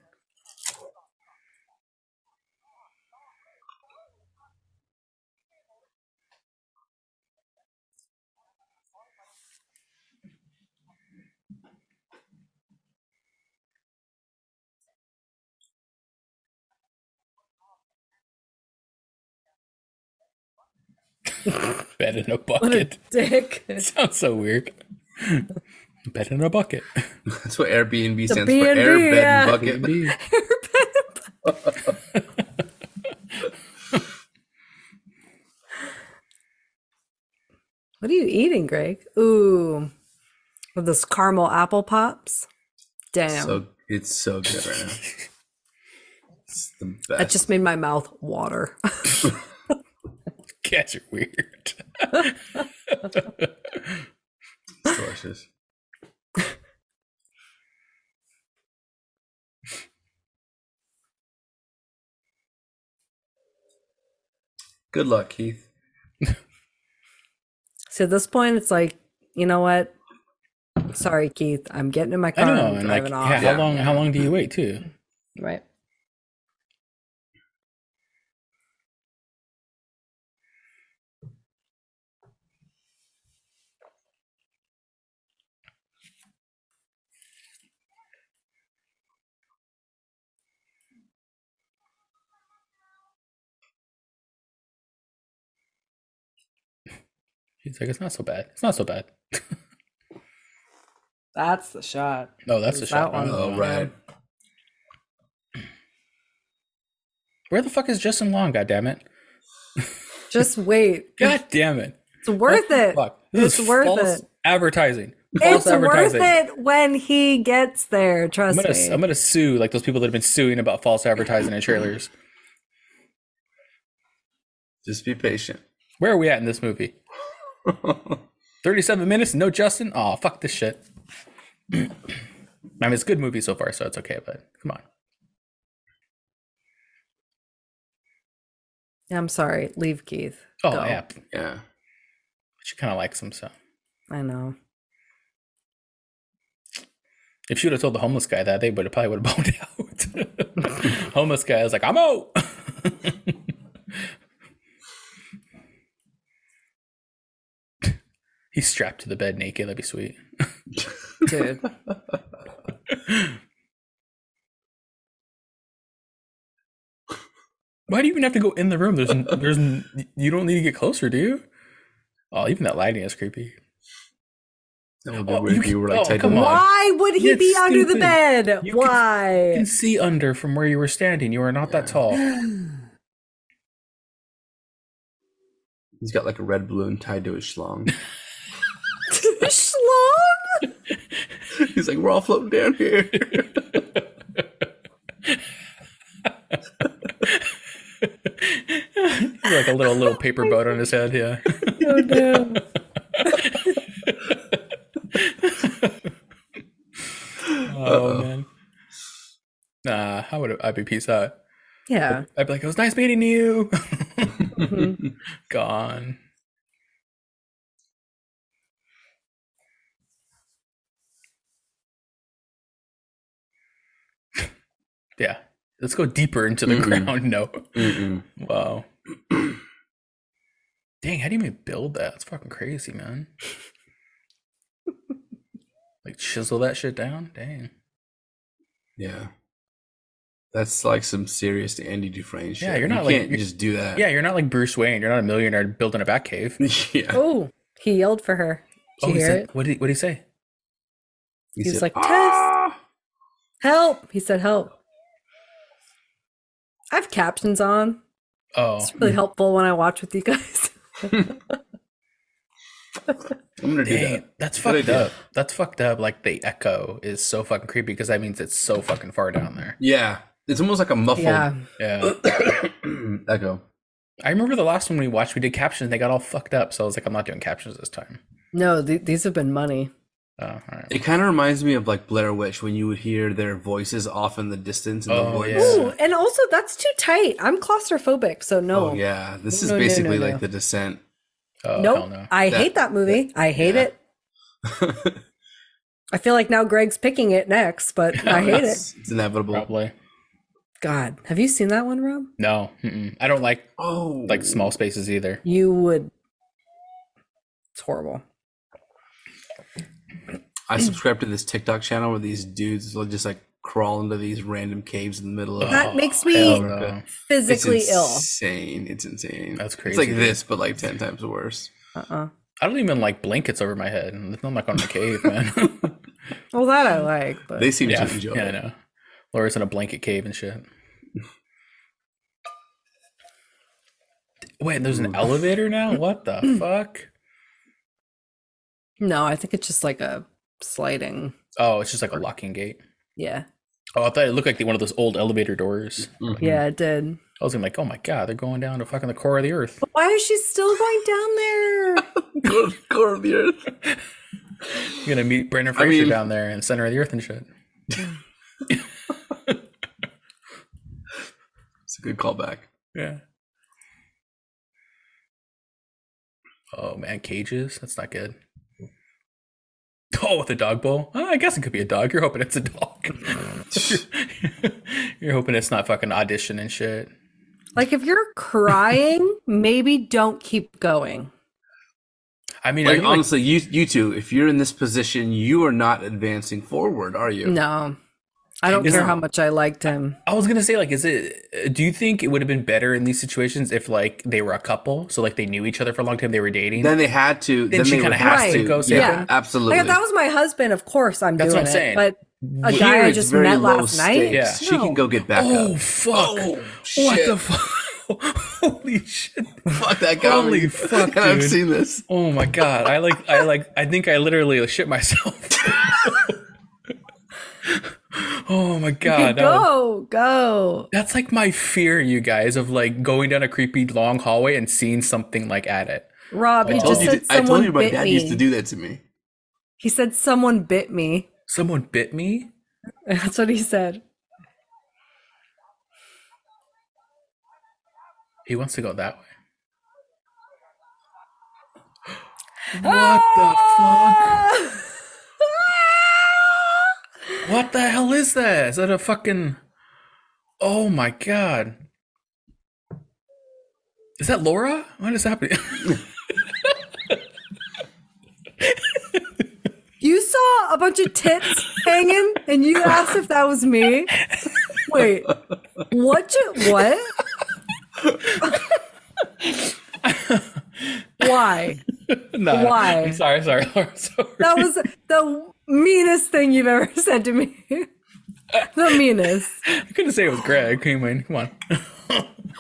Bed in a What a bucket. dick. Sounds so weird. Bed in a bucket. That's what Airbnb The stands B&B, for. Air bed yeah. and bucket. What are you eating, Greg? Ooh, with those caramel apple pops. Damn, So it's so good right now. It's the best. that just made my mouth water. Cats are weird. It's delicious. Good luck, Keith. so at this point, it's like, you know what? Sorry, Keith. I'm getting in my car. I car know. and And like, driving yeah, off. how Yeah. long? How long do you wait too? Right. He's like, it's not so bad. It's not so bad. That's the shot. No, that's the Is shot. that one? Oh, right. Where the fuck is Justin Long? God damn it! Just wait. God damn it! It's worth it. Fuck. This It's is worth false it. advertising. False It's worth it when he gets there. I'm Trust gonna, me. I'm gonna sue like those people that have been suing about false advertising and trailers. Just be patient. Where are we at in this movie? 37 minutes, no Justin? Oh, fuck this shit. I mean, it's a good movie so far, so it's okay, but come on. I'm sorry. Leave Keith. Oh, Go. yeah. Yeah. She kind of likes him, so. I know. If she would have told the homeless guy that, they would have probably would have boned out. homeless guy was like, "I'm out." He's strapped to the bed naked. That'd be sweet. Dude. Why do you even have to go in the room? There's, there's, you don't need to get closer, do you? Oh, even that lighting is creepy. That would be Oh, weird if you were oh, like oh, come on. Why would he It's be under the bed? You can- You Why? can see under from where you were standing. You are not that tall. He's got like a red balloon tied to his schlong. Schlong? He's like, we're all floating down here. He's like a little little paper boat on his head. Yeah. Oh no. Oh man. Nah, how would I be peace out? Yeah. I'd be like, it was nice meeting you. Mhm. Gone. Yeah. Let's go deeper into the Mm-mm. ground. No. Mm-mm. Wow. Dang, how do you even build that? It's fucking crazy, man. like chisel that shit down? Dang. Yeah. That's like some serious Andy Dufresne shit. Yeah, you're not you like- can't you're- just do that. Yeah, you're not like Bruce Wayne. You're not a millionaire building a Batcave. yeah. Oh, he yelled for her. Did Oh, you he hear said, it? what did what did he say? He He was like, "Ah!" Help! He said, help. I have captions on. Oh, It's really helpful when I watch with you guys. I'm gonna do that. that's Good fucked idea. up. That's fucked up. Like the echo is so fucking creepy because that means it's so fucking far down there. Yeah. It's almost like a muffled yeah. Yeah, echo. I remember the last one we watched. We did captions. They got all fucked up. So I was like, I'm not doing captions this time. No, th- these have been money. Oh, all right. It kind of reminds me of like Blair Witch when you would hear their voices off in the distance in the Oh, woods. yeah. Ooh, and also that's too tight. I'm claustrophobic, so no. Oh yeah, this is No, no, no, basically no. like the descent. Oh, nope. hell no. I That- hate that movie. I hate yeah. it. I feel like now Greg's picking it next, but I hate it. it's, it's inevitable. Probably God, have you seen that one, Rob? no. Mm-mm. I don't like Oh, like small spaces either. You would. It's horrible. I subscribe to this TikTok channel where these dudes will just like crawl into these random caves in the middle of. That makes me no. physically it's ill. insane. It's insane. That's crazy. It's like this, but like ten times worse. Uh-uh. I don't even like blankets over my head. I'm not on a cave, man. Well, that I like, but They seem yeah, to enjoy yeah, I know. Laura's in a blanket cave and shit. Wait, there's an elevator now? What the fuck? no, I think it's just like a sliding. Oh, it's just like a locking gate. Yeah, Oh, I thought it looked like the, one of those old elevator doors. Mhm. yeah, it did. I was like, oh my god, they're going down to fucking the core of the earth. But why is she still going down there? Go to the core of the earth. You're gonna meet Brendan I Fraser mean- down there in the center of the earth and shit. It's a good callback. Yeah. Oh man, cages? That's not good. Oh, with a dog bowl? Oh, I guess it could be a dog. You're hoping it's a dog. You're hoping it's not fucking audition and shit. Like, if you're crying, maybe don't keep going. I mean, Like you, like- honestly, you you two, if you're in this position, you are not advancing forward, are you? No, I don't Is care it- how much I liked him. I was gonna say, like, is it? Do you think it would have been better in these situations if, like, they were a couple, so like they knew each other for a long time, they were dating? Then they had to. Then Then, she they kinda has have to to go Yeah, separate. absolutely. Like, if that was my husband, of course I'm That's doing what I'm it. But a Here, guy I just met low last night. stakes. Yeah. She can go get back oh up. fuck! Oh, what the fuck? Holy shit! Fuck that guy. Holy fuck, And I've seen this. Oh my god! I like, I like, I think I literally shit myself. oh my god! that was- go, go. that's like my fear, you guys, of like going down a creepy long hallway and seeing something like at it. Rob, he I just told, you, said I told you my dad me. used to do that to me. He said someone bit me. Someone bit me. That's what he said. He wants to go that way. What the fuck? Ah! What the hell is that? Is that a fucking? Oh my god! Is that Laura? What is happening? You saw a bunch of tits hanging, and you asked if that was me. Wait, what? You, what? Why? no, Why? I'm sorry, sorry, Laura. Sorry. That was the meanest thing you've ever said to me. the meanest. I couldn't say it was Greg. Come on, come on.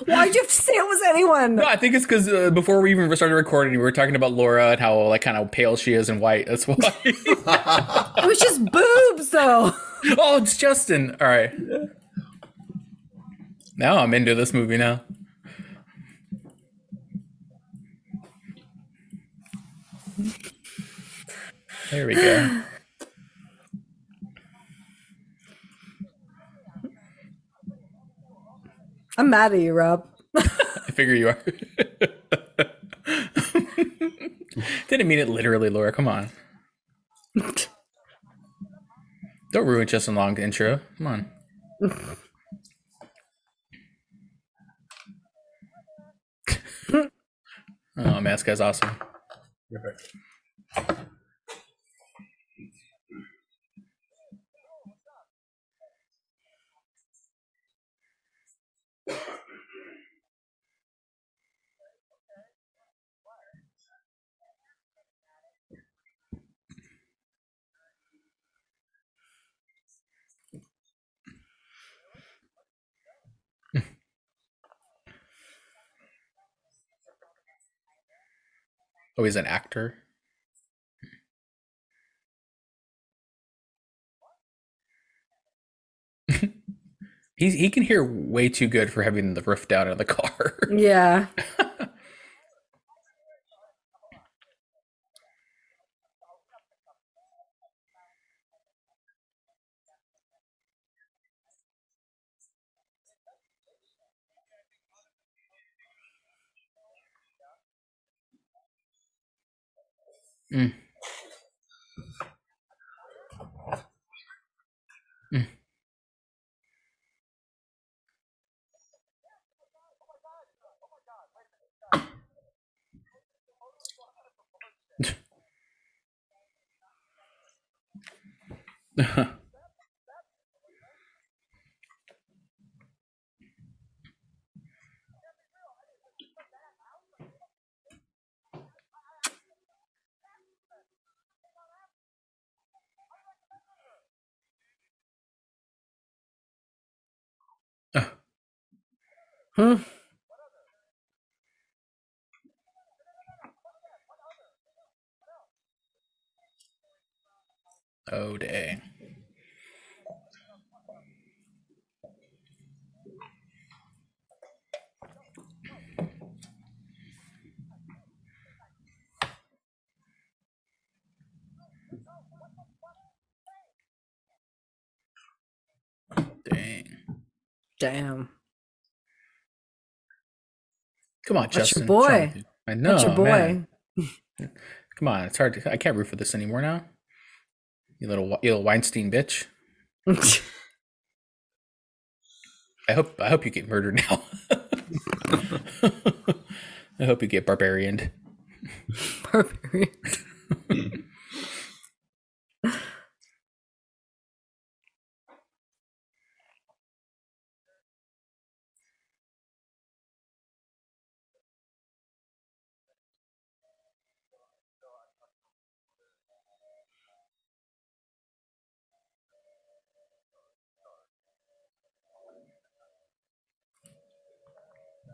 Why'd you have to say it was anyone? No, I think it's because uh, before we even started recording, we were talking about Laura and how like kind of pale she is and white. That's why. It was just boobs, though. oh, it's Justin. All right. Now I'm into this movie now. There we go. I'm mad at you, Rob. I figure you are. Didn't mean it literally, Laura. Come on. Don't ruin Justin Long intro. Come on. oh man, this guy's awesome. Oh, he's an actor. He's, he can hear way too good for having the roof down in the car. Yeah. Mm. Mm. Hmm. oh dang. Dang. Damn. Come on, Justin. That's your boy. What's wrong with you? I know. That's your boy. man. Come on, it's hard to. I can't root for this anymore now. You little, you little Weinstein bitch. I hope. I hope you get murdered now. I hope you get barbarianed. Barbarian.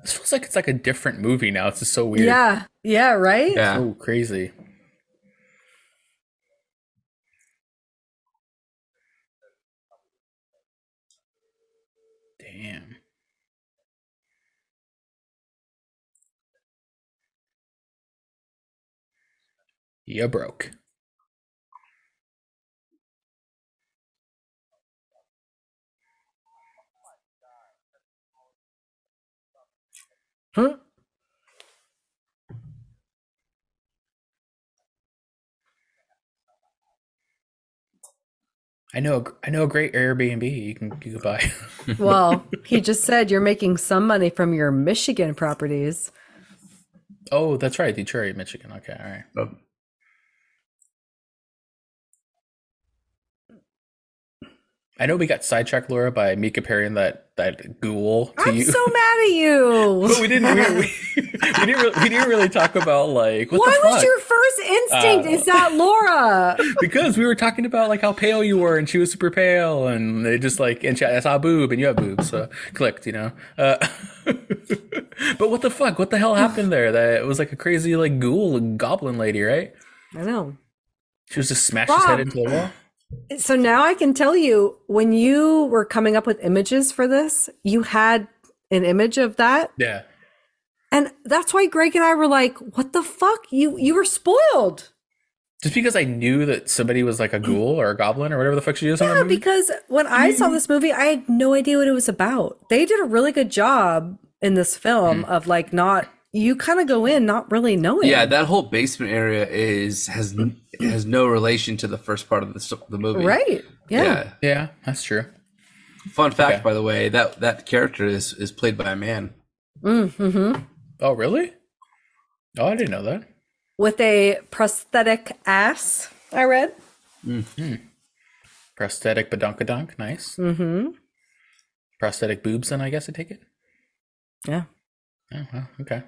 This feels like it's like a different movie now. It's just so weird. Yeah. Yeah, right? Yeah. So crazy. Damn. You broke. Huh? I know I know a great Airbnb you can you can buy. well, he just said you're making some money from your Michigan properties. Oh, that's right, Detroit, Michigan. Okay, all right. Oh. I know we got sidetracked, Laura, by Mika Perry in that that ghoul to I'm you. so mad at you. but we didn't. We, we, we didn't. Really, we didn't really talk about like what Why the fuck. was your first instinct? Uh, is that Laura? because we were talking about like how pale you were, and she was super pale, and they just like and she, I saw a boob, and you have boobs, so clicked, you know. Uh, but what the fuck? What the hell happened there? That it was like a crazy like ghoul goblin lady, right? I know. She was just smashed his head into the wall. So now I can tell you when you were coming up with images for this, you had an image of that. Yeah. And that's why Greg and I were like, what the fuck? You you were spoiled. Just because I knew that somebody was like a ghoul or a goblin or whatever the fuck she is Yeah, because when I saw this movie, I had no idea what it was about. They did a really good job in this film mm. of like not you kind of go in not really knowing. yeah, that whole basement area is has has no relation to the first part of the the movie. right. Yeah. Yeah. yeah, that's true. Fun fact, Okay. by the way, that that character is is played by a man. Mm-hmm. Oh, really? Oh, I didn't know that. With a prosthetic ass, I read. Mm-hmm. Prosthetic badonkadonk, nice. Mm-hmm. Prosthetic boobs, then I guess I take it. Yeah. Oh, well, okay.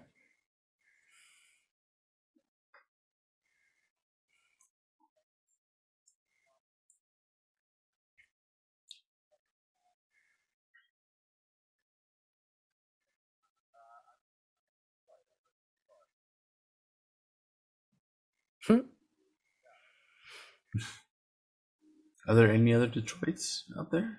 Are there any other Detroits out there?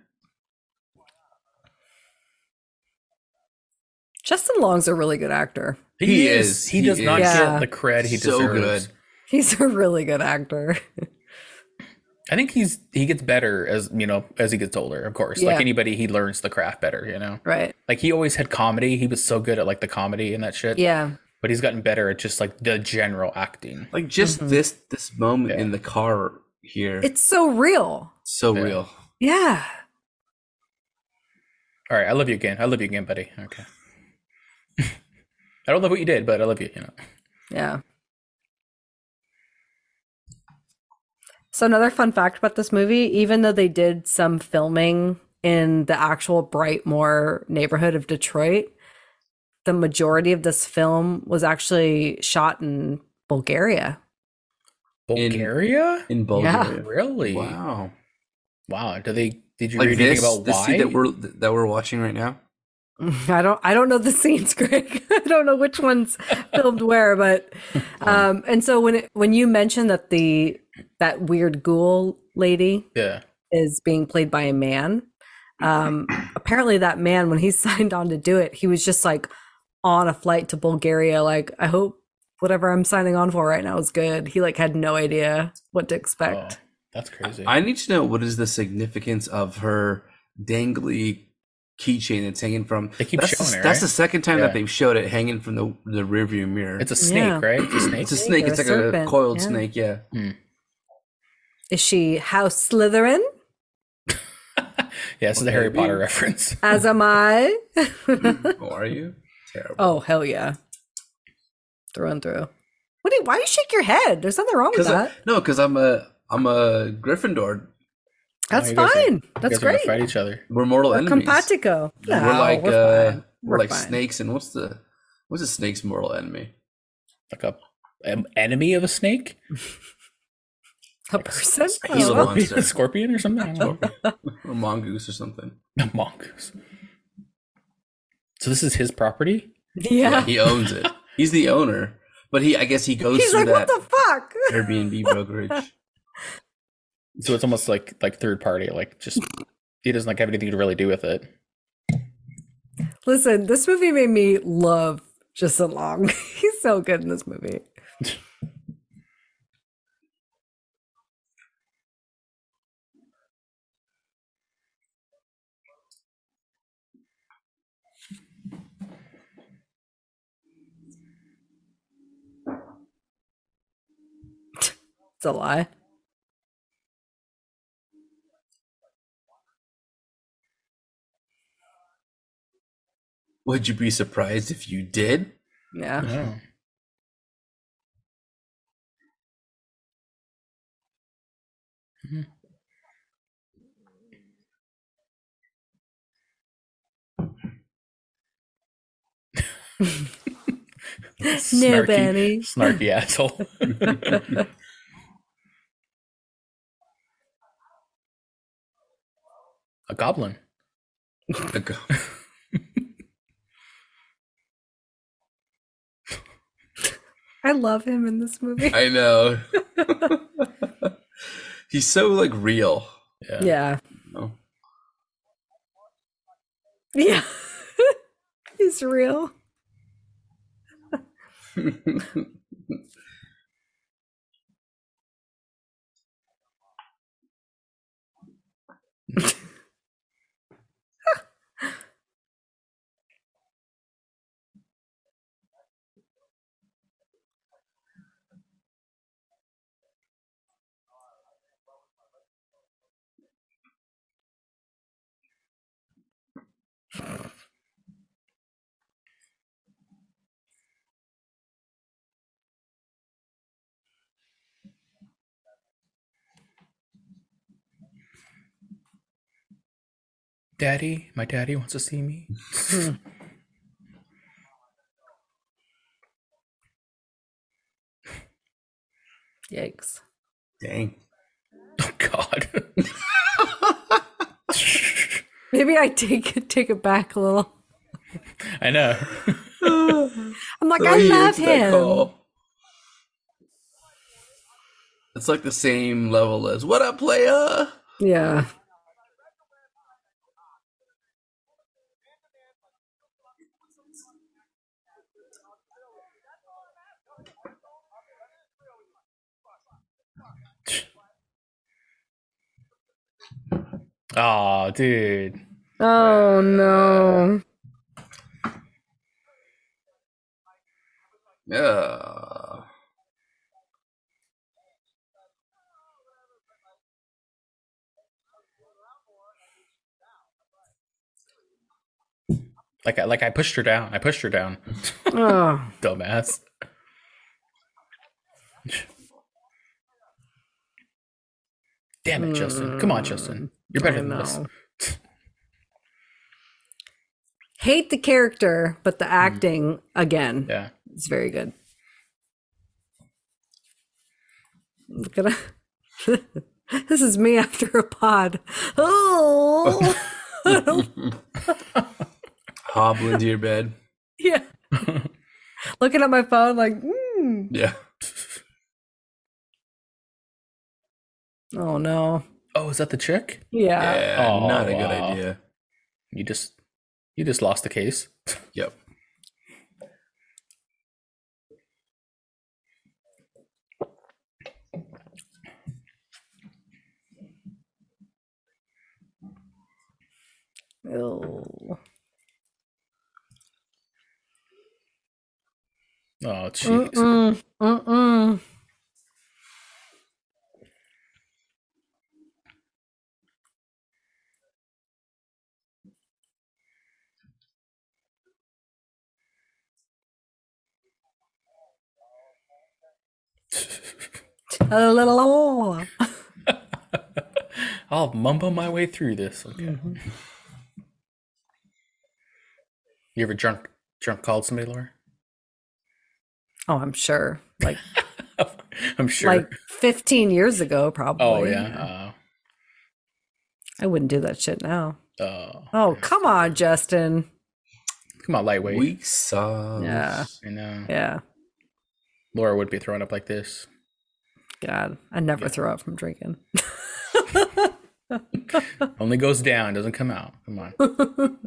Justin Long's a really good actor. He is. He, He does not is. get the cred he So deserves. good. He's a really good actor. I think he's he gets better as you know as he gets older. Of course, Yeah. like anybody, he learns the craft better. You know, right. like he always had comedy. He was so good at like the comedy and that shit. Yeah. but he's gotten better at just like the general acting. Like just Mm-hmm. this this moment Yeah. in the car here, It's so real. so Yeah. real. Yeah. All right, I love you again. I love you again, buddy. Okay. I don't love what you did, but I love you. You know. Yeah. So another fun fact about this movie, even though they did some filming in the actual Brightmoor neighborhood of Detroit, the majority of this film was actually shot in Bulgaria. In- Bulgaria? In Bulgaria. Really? Wow. Wow. Do they? Did you Like read anything about this why? scene that we're that we're watching right now. I don't I don't know the scenes, Greg. I don't know which ones filmed where, but um and so when it, when you mentioned that the that weird ghoul lady yeah. is being played by a man. Um, apparently, that man, when he signed on to do it, he was just like on a flight to Bulgaria. Like, I hope whatever I'm signing on for right now is good. He like had no idea what to Oh, expect. that's crazy. I need to know what is the significance of her dangly keychain that's hanging from. They keep that's showing the, it, That's right? the second time Yeah. that they've showed it hanging from the the rearview mirror. it's a snake, Yeah. right? It's a snake. it's a snake snake. It's a like a serpent, coiled yeah. snake. Yeah. Hmm. Is she House Slytherin? yeah, this is a Harry Potter reference. As am I. oh, are you? Terrible. oh hell yeah, through and through. What? Do you, why do you shake your head? There's nothing wrong with Because that. no, because I'm a I'm a Gryffindor. That's you guys are- fine. That's guys are great. fight each other. We're mortal We're enemies. compatico. No, we're like we're uh, we're, We're like fine. snakes. And what's the what's a snake's mortal enemy? Like a an enemy of a snake, A person? He's Oh, a well. monster. scorpion or something. I don't or mongoose or something. A mongoose. So this is his property. yeah. he owns it. He's the owner, but he I guess he goes He's through like, what that the fuck? Airbnb brokerage. So it's almost like like third party. Like just he doesn't like have anything to really do with it. Listen, this movie made me love Justin Long. He's so good in this movie. a lie. Would you be surprised if you did? Yeah. No. Mm-hmm. no, Benny. Snarky asshole. A goblin. A go- I love him in this movie. I know. He's so like real. Yeah. Yeah. Oh. Yeah. He's real. Daddy, my daddy wants to see me. Yikes. Dang. Oh God. Maybe I take it take it back a little. I know. I'm like, I he love him. It's like the same level as "What up, playa?" Yeah. Oh, dude. Oh no. Yeah. Like I like I pushed her down. I pushed her down. Oh. Dumbass. Damn it, Justin. Come on, Justin. You're better than this. Hate the character, but the acting again Yeah. It's very good. Look at this is me after a pod. Oh, Hobble into your bed. yeah. Looking at my phone, like, mm. Yeah. oh no, Oh, is that the chick? yeah. Yeah. Oh, not a good idea. You just you just lost the case. Yep. Oh. Oh, jeez. Mm-mm. Mm-mm. Oh. I'll mumble my way through this. Okay. Mm-hmm. You ever drunk drunk called somebody, Laura? Oh, I'm sure. Like I'm sure. like 15 years ago, probably. oh yeah. I wouldn't do that shit now. Uh, uh, Oh, come on, Justin. come on, lightweight. Weak sauce. Yeah. I know. Yeah. Laura would be throwing up like this. God, I never throw up from drinking. Only goes down, doesn't come out. Come on.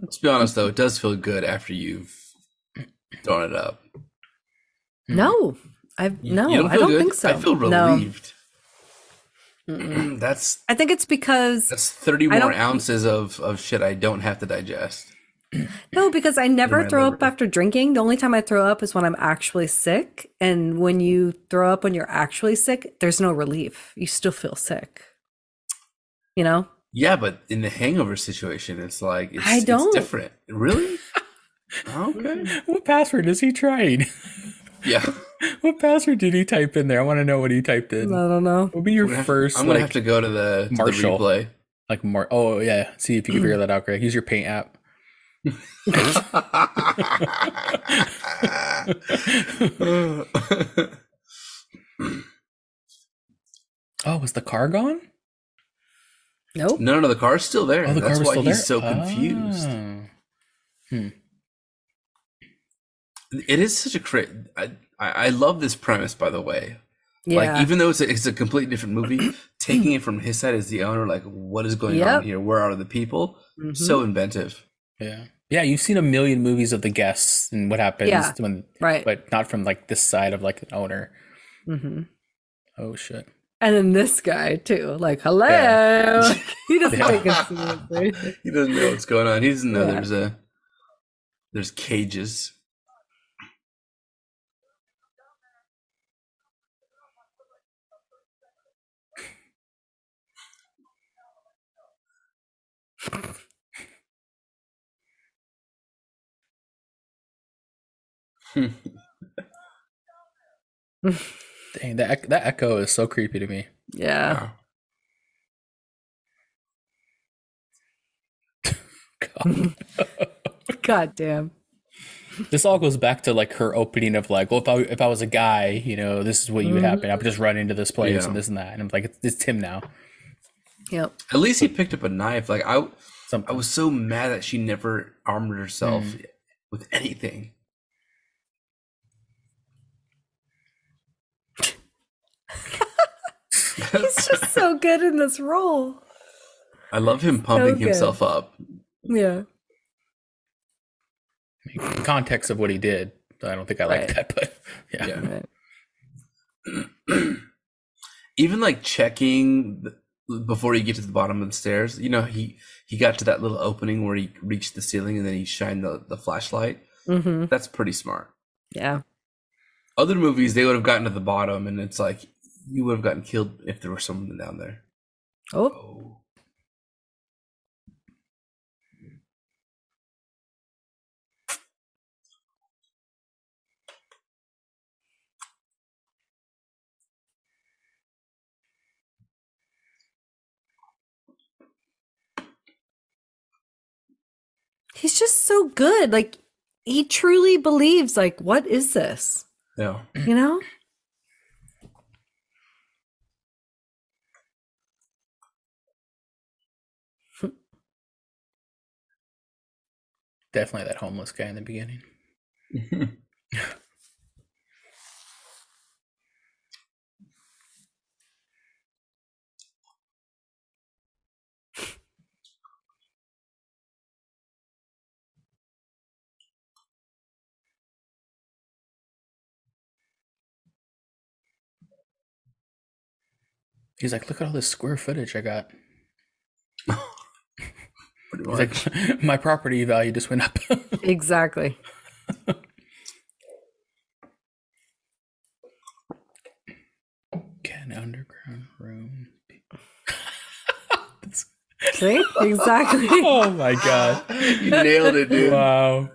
Let's be honest though, it does feel good after you've thrown it up. Hmm. No, I You- no, you I don't good? think so. I feel No. relieved. that's I think it's because that's thirty more ounces of of shit I don't have to digest. no, because I never my throw up after drinking. The only time I throw up is when I'm actually sick, and when you throw up when you're actually sick, there's no relief. You still feel sick. You know? Yeah, but in the hangover situation, it's like it's, I don't. different. Really? Okay. What password is he trying? Yeah. what password did he type in there? I want to know what he typed in. I don't know. What would be your I'm gonna first I'm gonna have to go to the, to the Marshall. replay. like Mar. Oh yeah, see if you can figure that out, Greg. Use your Paint app. Oh, was the car gone? Nope. no, no, the car's still there. Oh, the That's car why still he's there. so confused. Oh. It is such a cra- I, I I love this premise, by the way. Yeah. Like, even though it's a, it's a completely different movie, taking it from his side as the owner, like, what is going Yep. on here? Where are the people? Mhm. So inventive. Yeah, yeah. You've seen a million movies of the guests and what happens Yeah. when, right. but not from like this side of like an owner. Mm-hmm. Oh shit. And then this guy too, like, hello. Yeah. he doesn't Yeah. take it seriously. He doesn't know what's going on. He doesn't know Yeah. there's a there's cages. Dang, that that echo is so creepy to me. Yeah. God. God damn. this all goes back to like her opening of like, well, if I if I was a guy, you know, this is what you would Mhm. happen. I would just run into this place Yeah. and this and that, and I'm like, it's, it's Tim now. Yep. At least he picked up a knife. Like I, I was so mad that she never armored herself Mm. with anything. He's just so good in this role. I love him pumping good. himself up. Yeah. In context of what he did. I don't think I like Right. that, but yeah. Yeah. Right. Even like checking before you get to the bottom of the stairs. You know, he he got to that little opening where he reached the ceiling and then he shined the, the flashlight. hmm That's pretty smart. Yeah. Other movies, they would have gotten to the bottom, and it's like you would have gotten killed if there was someone down there. Oh. Oh. He's just so good. Like he truly believes like what is this? Yeah. You know? Definitely that homeless guy in the beginning. He's like, look at all this square footage I got. Pretty He's much. like, my property value just went up. Exactly. Can underground room. be- See? Exactly. oh my god! you nailed it, dude. Wow,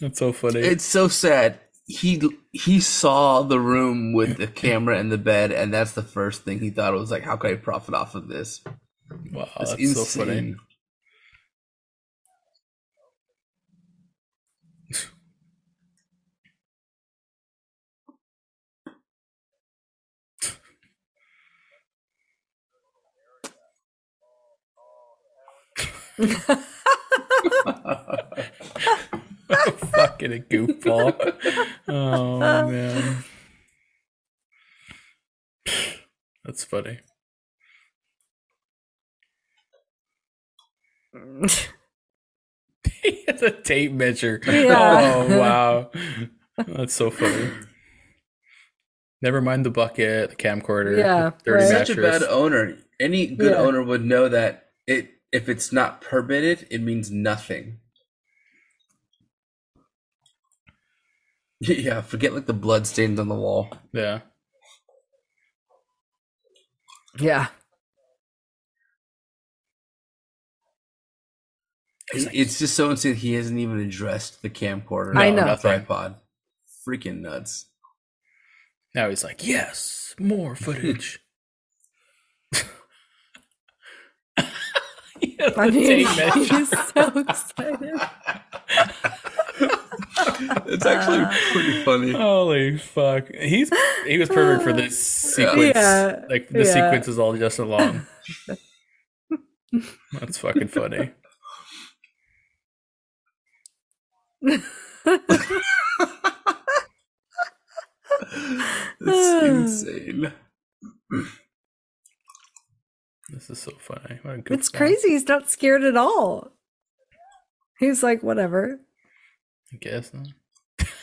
that's so funny. It's so sad. He he saw the room with the camera and the bed, and that's the first thing he thought was like, "How can I profit off of this?" wow, That's, that's insane. so funny. Fucking a goofball. Oh man. That's funny. He has a tape measure. Yeah. Oh wow. That's so funny. Never mind the bucket, the camcorder, Yeah, the dirty right. Such a bad owner. Any good Yeah. owner would know that it if it's not permitted, it means nothing. Yeah, forget like the blood stains on the wall. yeah. yeah. it's just so insane. He hasn't even addressed the camcorder. I on know. the Nothing. tripod. Freaking nuts. Now he's like, yes, more footage. Yeah, I the mean, he's so excited. It's actually uh, pretty funny. Holy fuck. He's he was perfect for this sequence. Yeah, Like the yeah. sequence is all just along. That's fucking funny. It's insane. This is so funny. What a good It's guy. crazy. He's not scared at all. He's like, whatever. I guess. huh?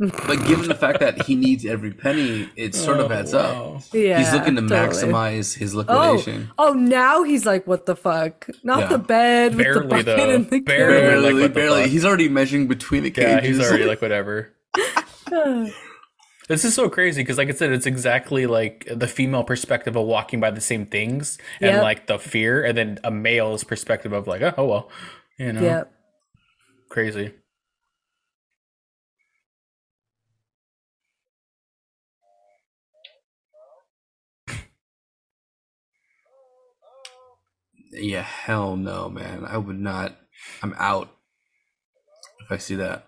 But given the fact that he needs every penny, it sort of Oh, adds wow. up. Yeah. He's looking to totally. maximize his Oh, liquidation. oh, now he's like, what the fuck? Not Yeah. the bed with the Barely, bucket though. and the Barely. Barely, like, what the barely. He's already measuring between the cages. Yeah, he's already like whatever. This is so crazy because, like I said, it's exactly like the female perspective of walking by the same things and Yep. like the fear, and then a male's perspective of like, oh, oh well, you know, Yep. crazy. yeah, hell no, man. I would not. I'm out if I see that.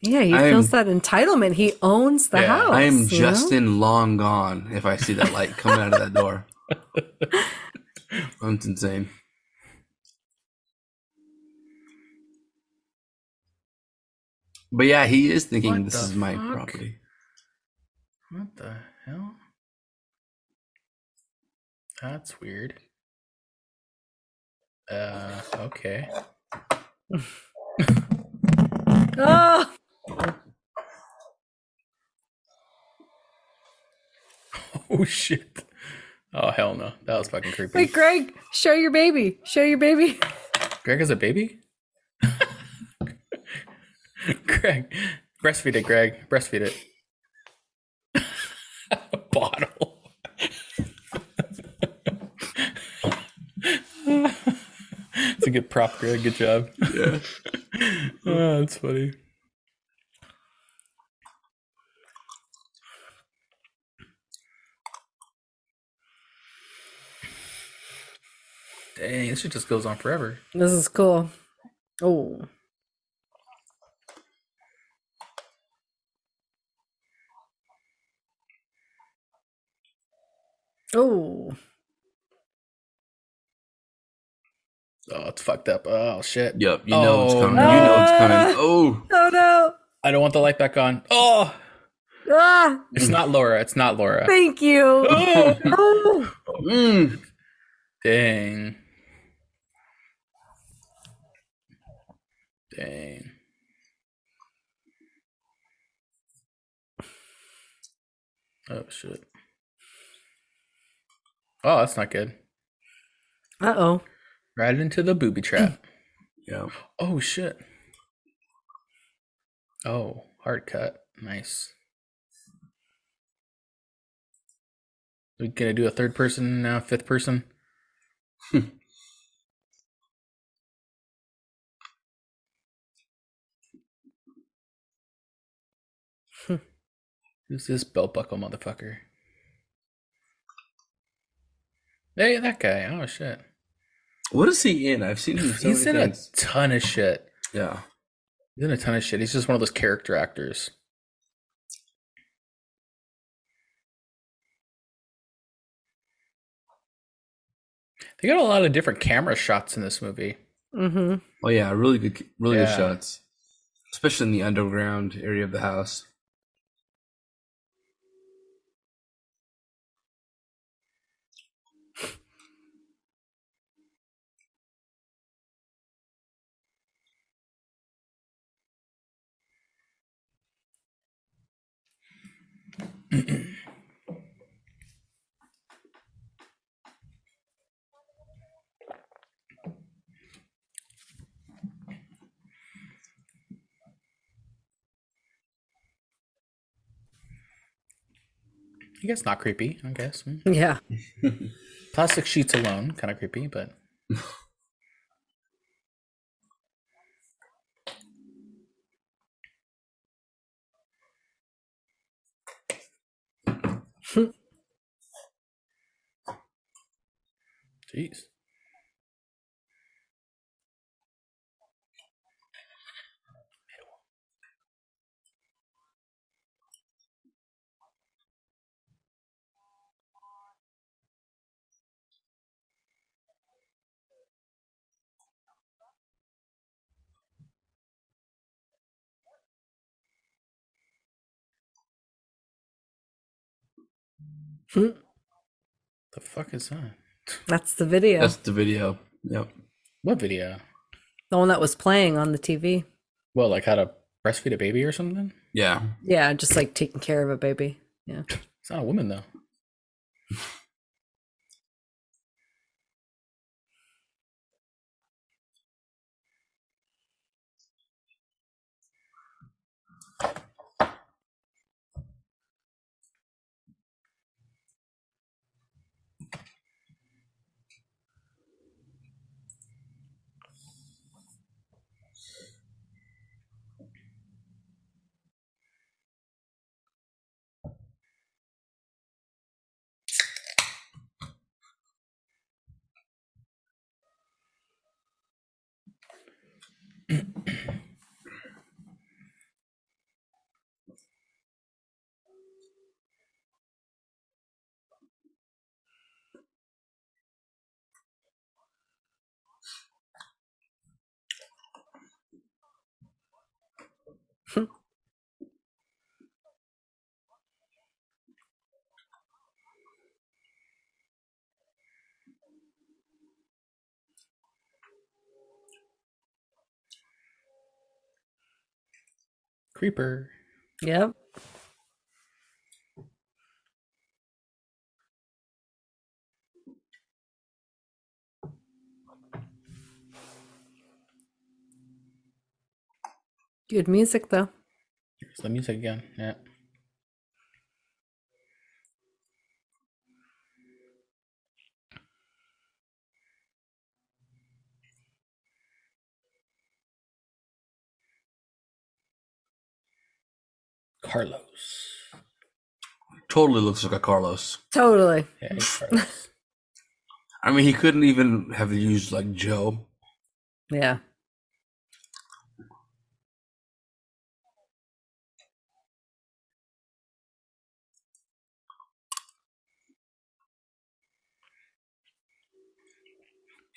Yeah, he I'm- feels that entitlement. He owns the Yeah, house. I am you know? Justin long gone if I see that light coming out of that door. That's insane. But yeah, he is thinking What this is my fuck? property. What the hell? That's weird. Uh, okay. Oh, Oh shit. Oh hell no. That was fucking creepy. wait, Greg, show your baby. Show your baby. Greg has a baby? Greg. Breastfeed it, Greg. Breastfeed it. a bottle. It's a good prop, Greg. Good job. Yeah. oh, that's funny. Dang, this shit just goes on forever. This is cool. Oh. Oh. Oh, it's fucked up. Oh shit. Yep, you know it's Oh, coming. no. You know it's coming. Oh, Oh no. I don't want the light back on. Oh, Ah, it's not Laura. It's not Laura. thank you. oh. mm. Dang. Dang. Oh shit. Oh, that's not good. Uh oh. Right into the booby trap. yeah. oh shit. Oh, hard cut. Nice. We gonna do a third person now, fifth person? Who's this belt buckle motherfucker? Hey, that guy. Oh shit. What is he in? I've seen him. So He's in many a ton of shit. Yeah. He's in a ton of shit. He's just one of those character actors. They got a lot of different camera shots in this movie. Mm-hmm. Oh yeah, really good, really good shots, especially in the underground area of the house. I guess not creepy, I guess. Hmm. Yeah. Plastic sheets alone, kind of creepy, but jeez. Hmm. The fuck is that? That's the video. That's the video. Yep. What video? the one that was playing on the TV. Well, like how to breastfeed a baby or something? Yeah. Yeah, just like taking care of a baby. Yeah. It's not a woman though. Creeper. Yep. Good music though. Here's the music again. Yeah. Carlos. Totally looks like a Carlos. Totally. Yeah, Carlos. I mean, he couldn't even have used like Joe. Yeah.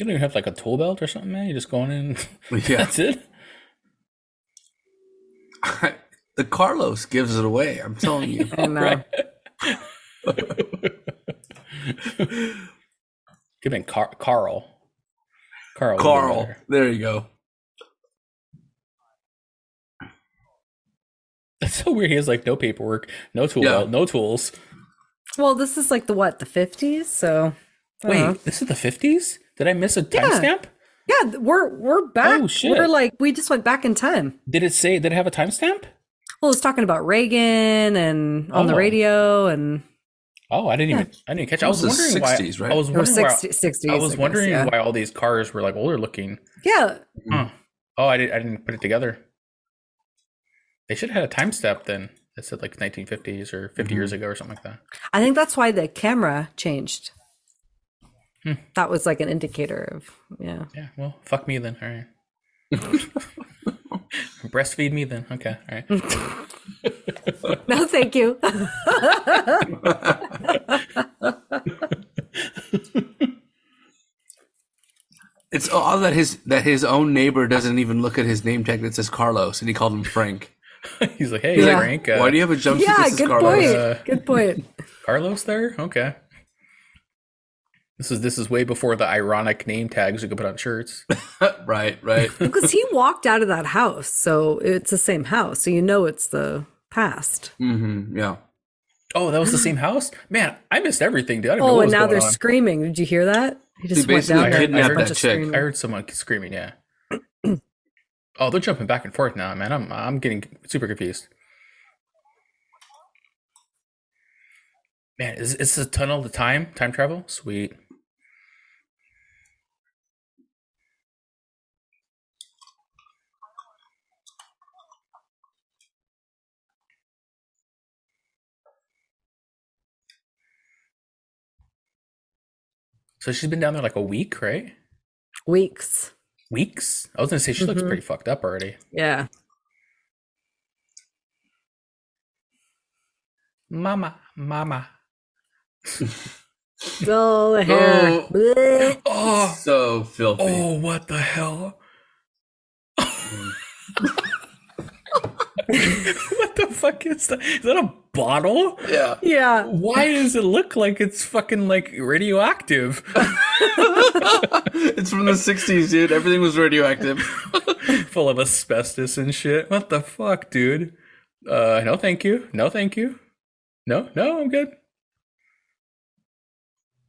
you don't even have like a tool belt or something, man. You're just going in. Yeah. That's it. The Carlos gives it away. I'm telling you. I know. Give me Car- Carl. Carl. Carl. There you go. That's so weird. He has like no paperwork, no tool Yeah. no tools. Well, this is like the what, the fifties? So Wait, know. this is the fifties? Did I miss a Yeah. timestamp? Yeah, th- we're we're back. Oh, shit. We're like we just went back in time. Did it say? Did it have a timestamp? Well, it's talking about Reagan and on the Oh. radio and Oh, I didn't even. I didn't catch. it. I was was the wondering why. 60s, right? I was or wondering. why, 60, 60s. I was guess, wondering yeah. why all these cars were like older looking. Yeah, Huh. Oh, I didn't. I didn't put it together. They should have had a time step then. That said like 1950s or 50 years ago or something like that. I think that's why the camera changed. Hmm. That was like an indicator of yeah. Yeah. Well, fuck me then. All right. Breastfeed me then. Okay. All right. No, thank you. It's all that his that his own neighbor doesn't even look at his name tag that says Carlos, and he called him Frank. He's like, hey, Yeah. Frank. Uh, Why do you have a jumpsuit yeah, good Carlos? point. Uh, good point. Carlos there? Okay. This is this is way before the ironic name tags you could put on shirts. right, right. Because he walked out of that house, so it's the same house, so you know it's the past. Mm-hmm, Yeah. Oh, that was the same house? Man, I missed everything, dude. I didn't know Oh, what and now they're on. screaming. Did you hear that? He just They went down there. kidnapped and a bunch that chick. I heard someone screaming, yeah. oh, they're jumping back and forth now, man. I'm I'm getting super confused. Man, is is a tunnel the time time travel? Sweet. So she's been down there like a week, right? Weeks. Weeks. I was gonna say she looks Mhm. pretty fucked up already. Yeah. Mama, mama. All the hair. Oh. Oh, So filthy. oh, what the hell? what the fuck is that? Is that a bottle? Yeah. Yeah. Why does it look like it's fucking like radioactive? it's from the 60s, dude. Everything was radioactive. Full of asbestos and shit. What the fuck, dude? Uh, no, thank you. No, thank you. No, no, I'm good. It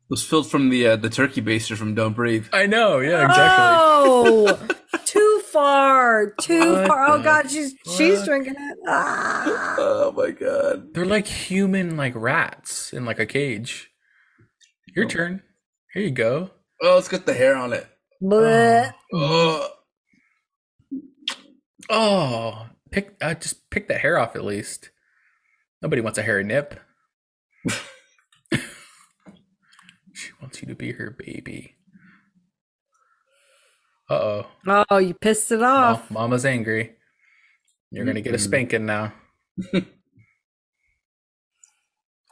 was filled from the uh, the turkey baster from Don't Breathe. I know. Yeah, exactly. Oh, too far. Too What far. Oh god, she's she's drinking it. Ah. Oh my god. They're like human, like rats in like a cage. Your turn. Here you go. Oh, it's got the hair on it. Blech. Oh, Oh, pick. Uh, just pick the hair off at least. Nobody wants a hairy nip. she wants you to be her baby. Uh oh. Oh, you pissed it off. Mama's angry. You're gonna get a spanking now.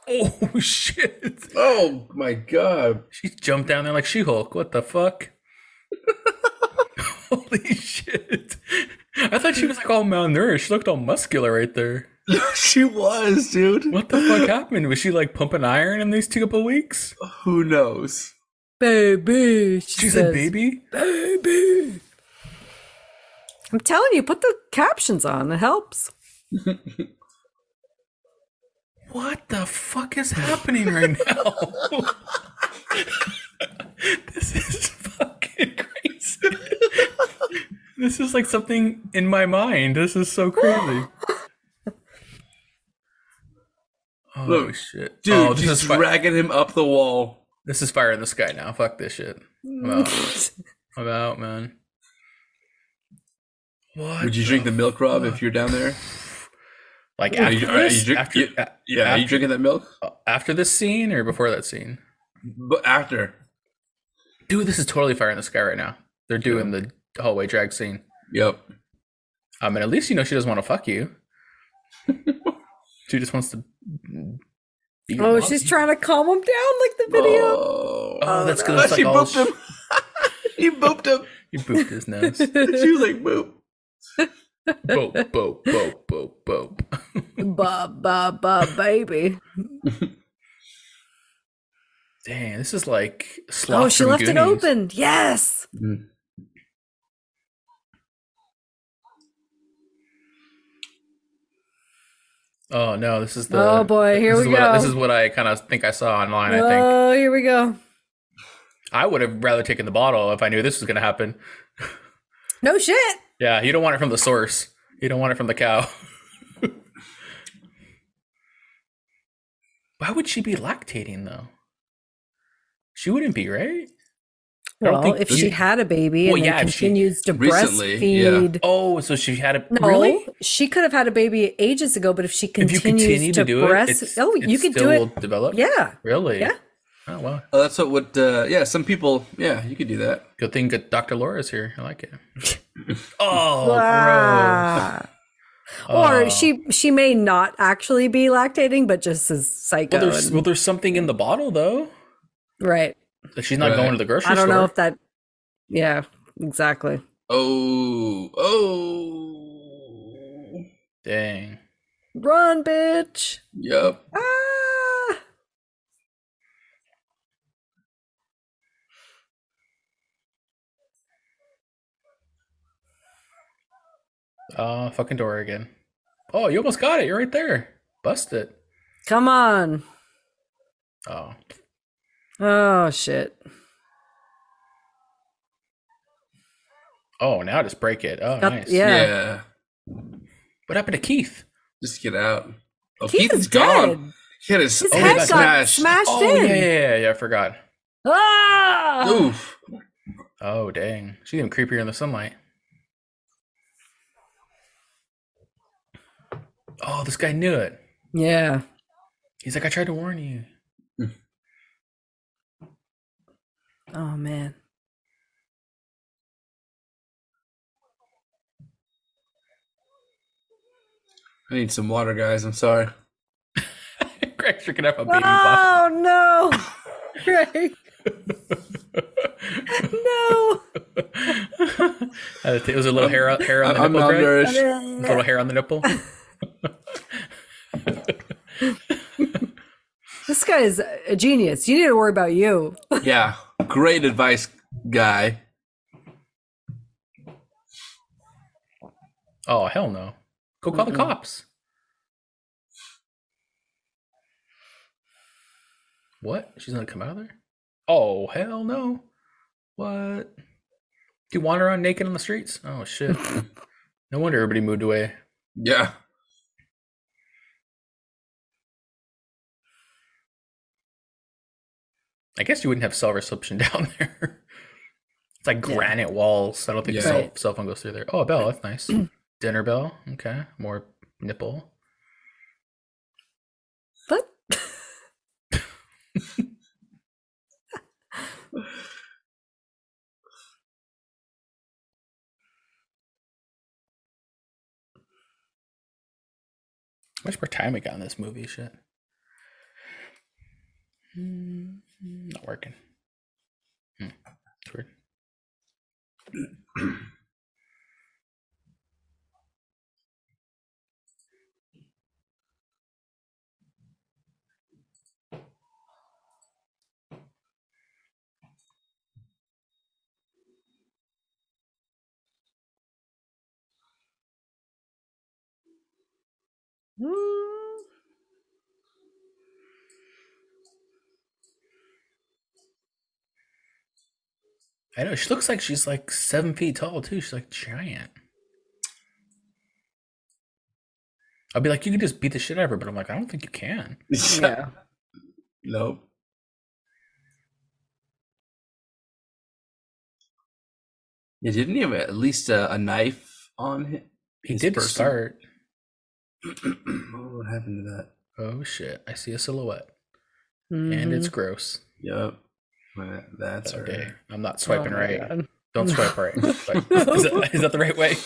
oh shit! oh my god. She jumped down there like She Hulk. What the fuck? Holy shit! I thought she was like all malnourished. She looked all muscular right there. she was, dude. What the fuck happened? Was she like pumping iron in these two couple weeks? Who knows? Baby. She, She said, "Baby." Baby. I'm telling you, put the captions on. It helps. What the fuck is happening right now? this is fucking crazy. this is like something in my mind. This is so crazy. Oh Look, shit, Dude, oh, this she's dragging him up the wall. This is fire in the sky now. Fuck this shit. I'm out. I'm out, man. What? Would you drink the milk, Rob, if you're down there? like Are after you- are you this? drink- after, you- a- Yeah, are you drinking that milk? Uh, after this scene or before that scene? But after. Dude, this is totally fire in the sky right now. They're doing the hallway drag scene. Yep. I mean, at least you know she doesn't want to fuck you. she just wants to. Be your Oh, mommy. she's trying to calm him down like the video. Oh, Oh, that's no. good. It's she like all booped him. he booped him. You booped his nose. she was like, boop. boop, boop, boop, boop, boop. ba ba ba baby. Dang, this is like sloth Oh, she from left it open. Yes. Mm. Oh no, this is the. Oh, boy, here we what I- go. this is what I kind of think I saw online. I think Oh, here we go. I would have rather taken the bottle if I knew this was going to happen. No shit. Yeah, you don't want it from the source. You don't want it from the cow. Why would she be lactating though? She wouldn't be, right? I don't Well, think- if she had a baby Well, and yeah, then if she- continues to Recently, yeah. breastfeed. Oh, so she had a No, really? she could have had a baby ages ago, but if she If continues you continue to, to do breast, it, it's, oh, it you could do it. develop. Yeah, really? Yeah. Oh wow. Oh, that's what would. Uh, yeah, some people. Yeah, you could do that. Good thing that Dr. Laura's here. I like it. oh, gross. Or Oh. she she may not actually be lactating, but just as psycho. Well, there's and- well, there's something in the bottle though. right. That she's not Right. going to the grocery store. I don't store. know if that. Yeah, exactly. Oh, oh. Dang. Run, bitch. Yep. Ah. Oh, fucking door again. Oh, you almost got it. You're right there. Bust it. Come on. Oh, Oh shit. oh, now just break it. Oh, Got- nice. yeah. Yeah. What happened to Keith? Just get out. Oh, Keith Keith is is gone. dead. He had his, His oh, head got smashed. smashed Oh in. yeah, yeah, yeah, yeah. I forgot. Ah! Oof. Oh dang, she's even creepier in the sunlight. Oh, this guy knew it. Yeah. He's like, I tried to warn you. Oh man. I need some water, guys. I'm sorry. Greg's drinking up a baby bottle. Oh no. Greg. no. Uh, it was a little hair, hair on the I'm nipple, Greg. malnourished. A little hair on the nipple. This guy is a genius. You need to worry about you. Yeah. Great advice, guy. Oh hell no! Go call the cops. What? She's gonna come out of there? Oh hell no! What? Do you wander around naked on the streets? Oh shit! no wonder everybody moved away. Yeah. I guess you wouldn't have cell reception down there. it's like granite walls. I don't think Yeah. cell, Right. cell phone goes through there. Oh, a bell. That's nice. Dinner bell. Okay. More nipple. What? How much more time we got in this movie? Shit. Hmm, Not working. Hmm. It's weird. Mm, I know. She looks like she's like seven feet tall too. She's like giant. I'll be like, you can just beat the shit out of her, but I'm like, I don't think you can. yeah. Nope. Yeah, didn't he have at least a, a knife on him? He did to person? start. oh, what happened to that? Oh shit! I see a silhouette, Mm-hmm. and it's gross. Yep. That- That's Okay, right. I'm not swiping Oh right. God. Don't swipe right. Swipe- is, that, is that the right way?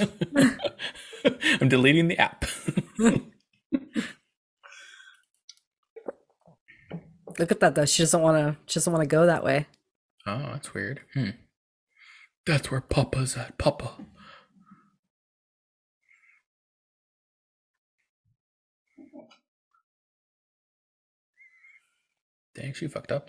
I'm deleting the app. Look at that though. She doesn't want to. She doesn't want to go that way. oh, that's weird. Hmm. That's where Papa's at. Papa. Dang, she fucked up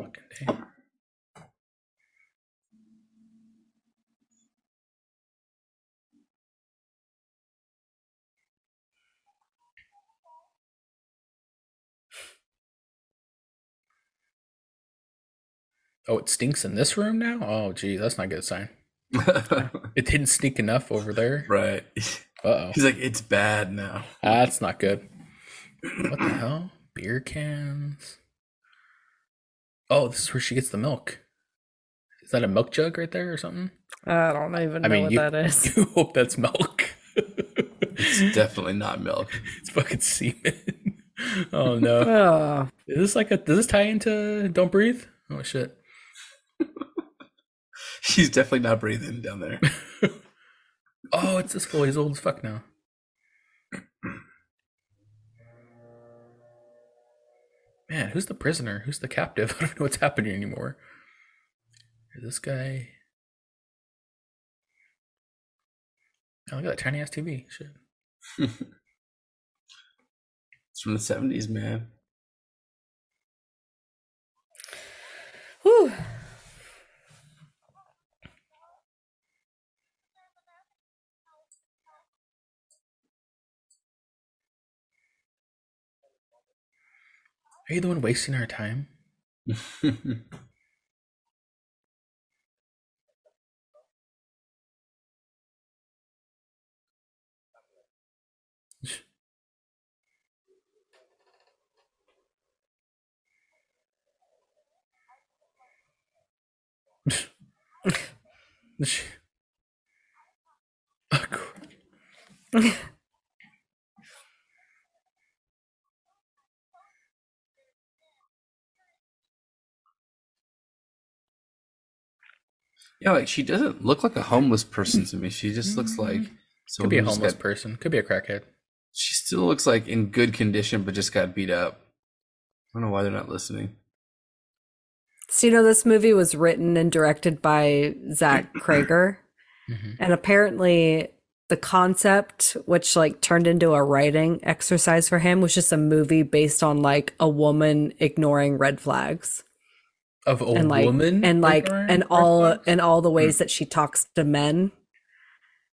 Oh, it stinks in this room now? Oh, gee, that's not a good sign. It didn't stink enough over there. right. Uh oh. He's like, it's bad now. That's not good. What the hell? Beer cans. Oh, this is where she gets the milk. Is that a milk jug right there or something? I don't even I know mean, what you, that is. you hope that's milk. It's definitely not milk. it's fucking semen. oh no. Oh, Is this like a does this tie into Don't Breathe? Oh shit. He's definitely not breathing down there. Oh, it's this fool. He's old as fuck now. Man, who's the prisoner? Who's the captive? I don't know what's happening anymore. This guy. Oh, look at that tiny ass TV. Shit. It's from the 70s, man. Whew. Are you the one wasting our time? Oh, Yeah, like she doesn't look like a homeless person to me. She just looks like Could be a homeless got- person. Could be a crackhead. She still looks like in good condition, but just got beat up. I don't know why they're not listening. So, you know, this movie was written and directed by Zach Cregger. Mhm. And apparently, the concept, which like turned into a writing exercise for him, was just a movie based on like a woman ignoring red flags Of a and like woman, and like ignoring and all flags? and all the ways that she talks to men,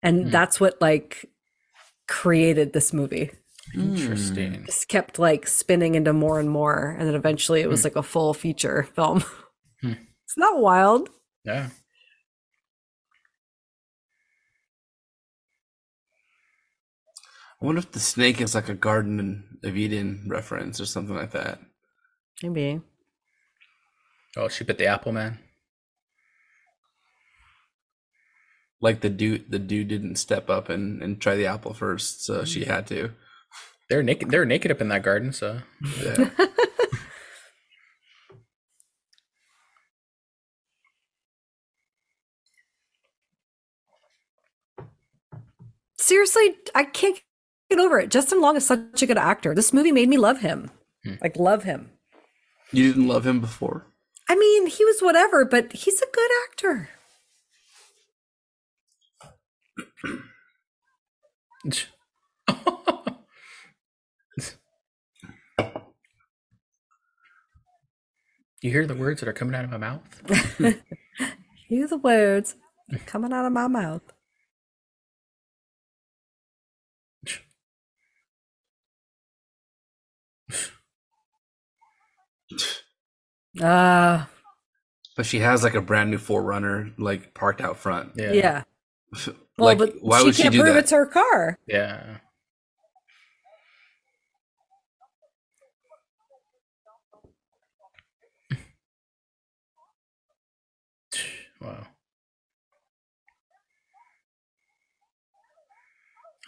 and Hmm. that's what like created this movie. Interesting. Just kept like spinning into more and more, and then eventually it was Hmm. like a full feature film. Hmm. It's not wild. Yeah. I wonder if the snake is like a Garden of Eden reference or something like that. Maybe. Oh, she bit the apple, man. Like the dude, the dude didn't step up and, and try the apple first, so she had to. They're naked. They're naked up in that garden. So Yeah. Seriously, I can't get over it. Justin Long is such a good actor. This movie made me love him. Hmm. Like love him. you didn't love him before? I mean, he was whatever, but he's a good actor. you hear the words that are coming out of my mouth. Hear the words coming out of my mouth. Ah, But she has like a brand new 4Runner like parked out front. Yeah. yeah. Well, but why she would she can't do prove that? it's her car. Yeah. Wow.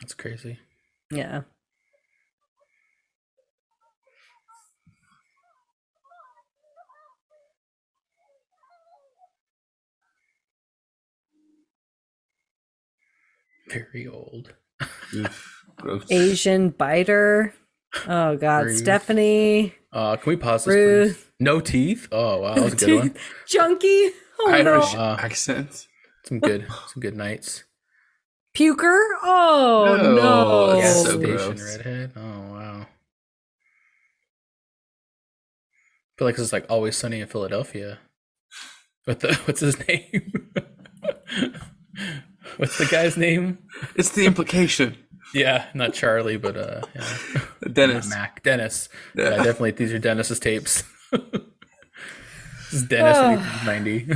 That's crazy. Yeah. Very old. Oof, gross. Asian biter. Oh God, Ruth. Stephanie, Uh, can we pause this, Ruth. please? No teeth. Oh wow, that was a good one. Junkie. Oh Irish no, Uh, accent. Some good, some good nights. puker. Oh No, no. that's so station gross. redhead. Oh wow. I feel like this is like always sunny in Philadelphia. What the what's his name? what's the guy's name? It's the implication. Yeah, not Charlie, but uh yeah. Dennis. Mac. Dennis. Yeah. Yeah, definitely these are Dennis's tapes. this is Dennis in 90.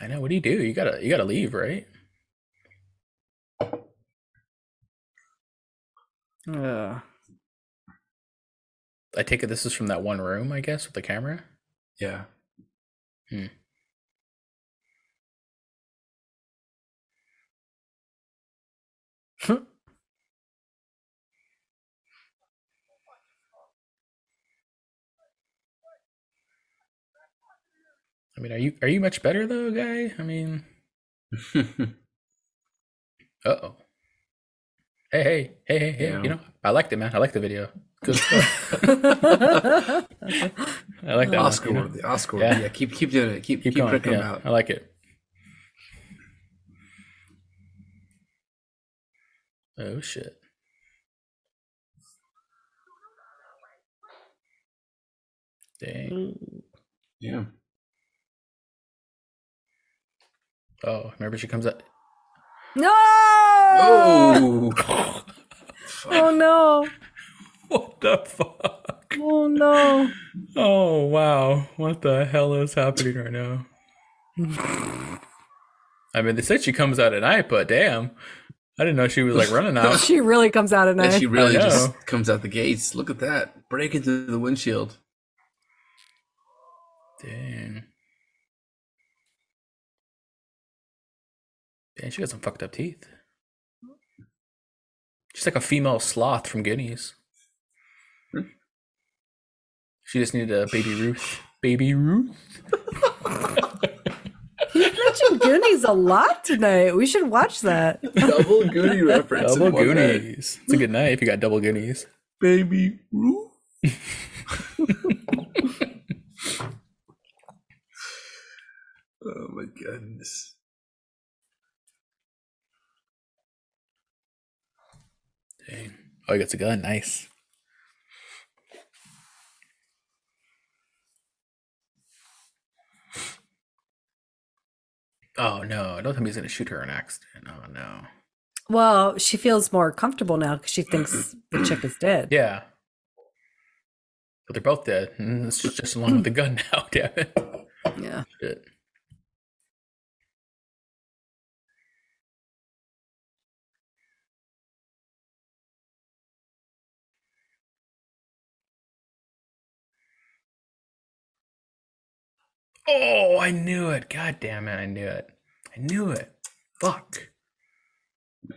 I know. What do you do? You gotta you gotta leave, right? Ugh. I take it this is from that one room, I guess, with the camera. Yeah. Hmm. I mean, are you are you much better though, guy? I mean, uh oh. Hey, hey, hey, hey, hey! Yeah. You know, I liked it, man. I like the video. Good stuff. I like that. one, Oscar you know? worthy. Oscar Yeah. worthy. Yeah. Keep keep doing it. Keep Keep keep, going. picking them Yeah, out. I like it. Oh shit! Dang. Yeah. Oh, remember she comes up. No. Oh. Oh no. What the fuck? Oh no. Oh wow! What the hell is happening right now? I mean, they said she comes out at night, but damn. I didn't know she was like running out. She really comes out at And night. she really just comes out the gates. Look at that. Break into the windshield. Dang. Dang, she got some fucked up teeth. She's like a female sloth from Goonies. She just needed a baby Ruth. Baby Ruth? You mentioned Goonies a lot tonight. We should watch that. Double Goonie reference. Double Double one night. Goonies. It's a good night if you got double Goonies. Baby Ruth. oh my goodness. Dang. Oh, he gets a gun. Nice. Oh no! I don't tell me he's gonna shoot her in an accident. Oh no! Well, she feels more comfortable now because she thinks the chick is dead. Yeah, but they're both dead. It's just, just along with the gun now. Damn it! Yeah. Shit. Oh, I knew it. God damn it. I knew it. I knew it. Fuck.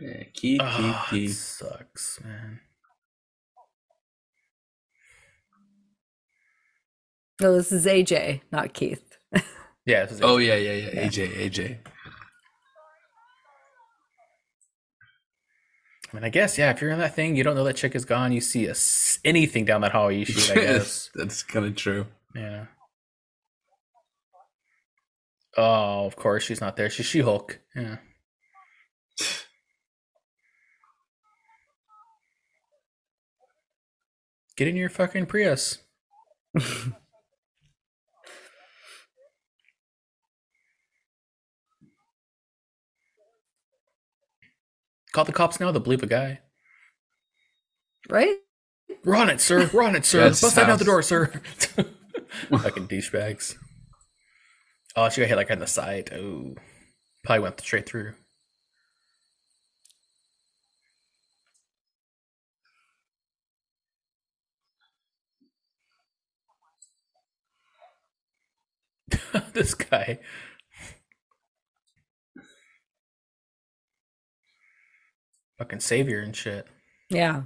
Yeah, Keith, Keith, ah, Oh, it Keith. sucks, man. No, this is AJ, not Keith. Yeah. This is Oh yeah, yeah, yeah. AJ, AJ. I mean, I guess, yeah, if you're in that thing, you don't know that chick is gone, you see a s anything down that hallway, you shoot, I guess. That's kind of true. yeah. Oh, of course, she's not there. She's She Hulk. Yeah. Get in your fucking Prius. Call the cops now, they'll believe a guy. Right? We're on it, sir. We're on it, sir. Yeah, Bust that out the door, sir. Fucking douchebags. Oh, she got hit like on the side. Oh, probably went straight through. this guy. Fucking savior and shit. Yeah.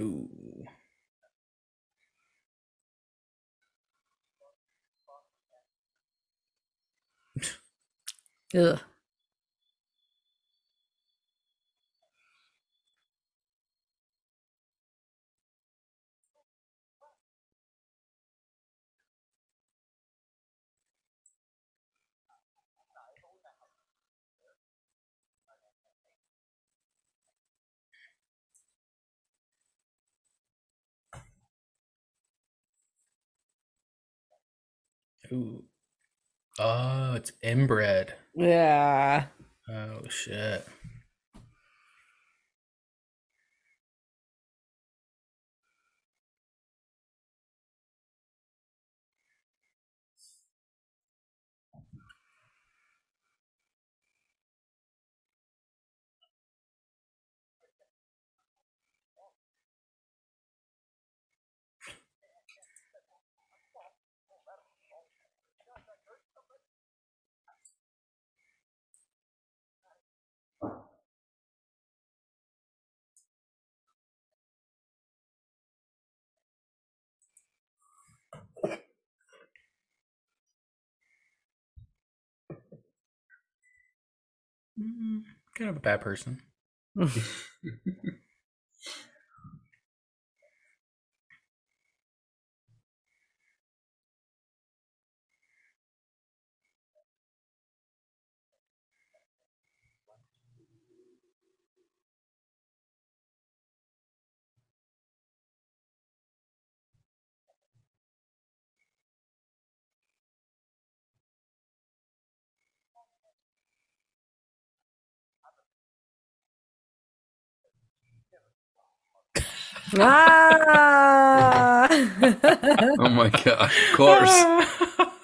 Ooh. Ugh. Ooh. Oh, it's inbred. Yeah. Oh shit. Mm, kind of a bad person. ah! Oh my god! Of course.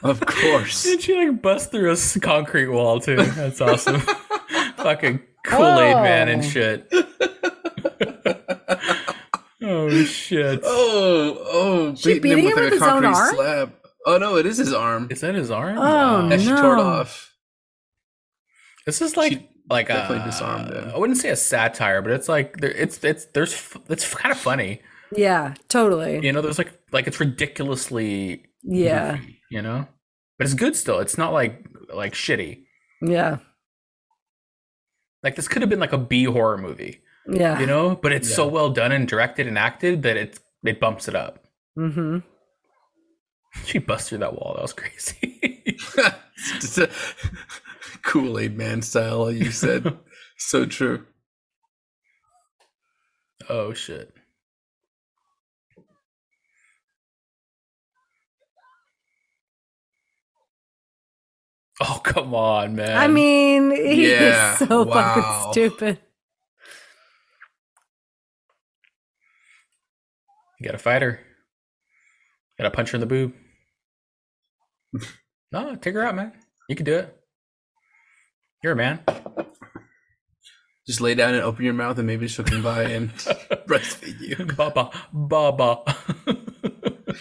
Of course. And she like busts through a concrete wall too. That's awesome. Fucking Kool Aid Man and Oh. shit. oh shit! Oh, oh, She beating him beating with, him like, with a his own concrete arm? slab. Oh no, it is his arm. Is that his arm? Oh, And she tore it off. This is like She like definitely a, disarmed him. I wouldn't say a satire, but it's like there, it's it's there's it's kind of funny. Yeah, totally. You know, there's like like it's ridiculously Yeah, goofy, you know, but it's good still. It's not like like shitty. yeah, Like this could have been like a B horror movie, yeah. you know, but it's so well done and directed and acted that it's it bumps it up. Mm-hmm. She bust through that wall. That was crazy. Kool Aid Man style, you said. so true. oh shit. Oh come on, man. I mean, he Yeah, is so wow. fucking stupid. you gotta fight her. Gotta punch her in the boob. no, take her out, man. You can do it. You're a man. Just lay down and open your mouth, and maybe she'll come by and breastfeed you. Baba, baba.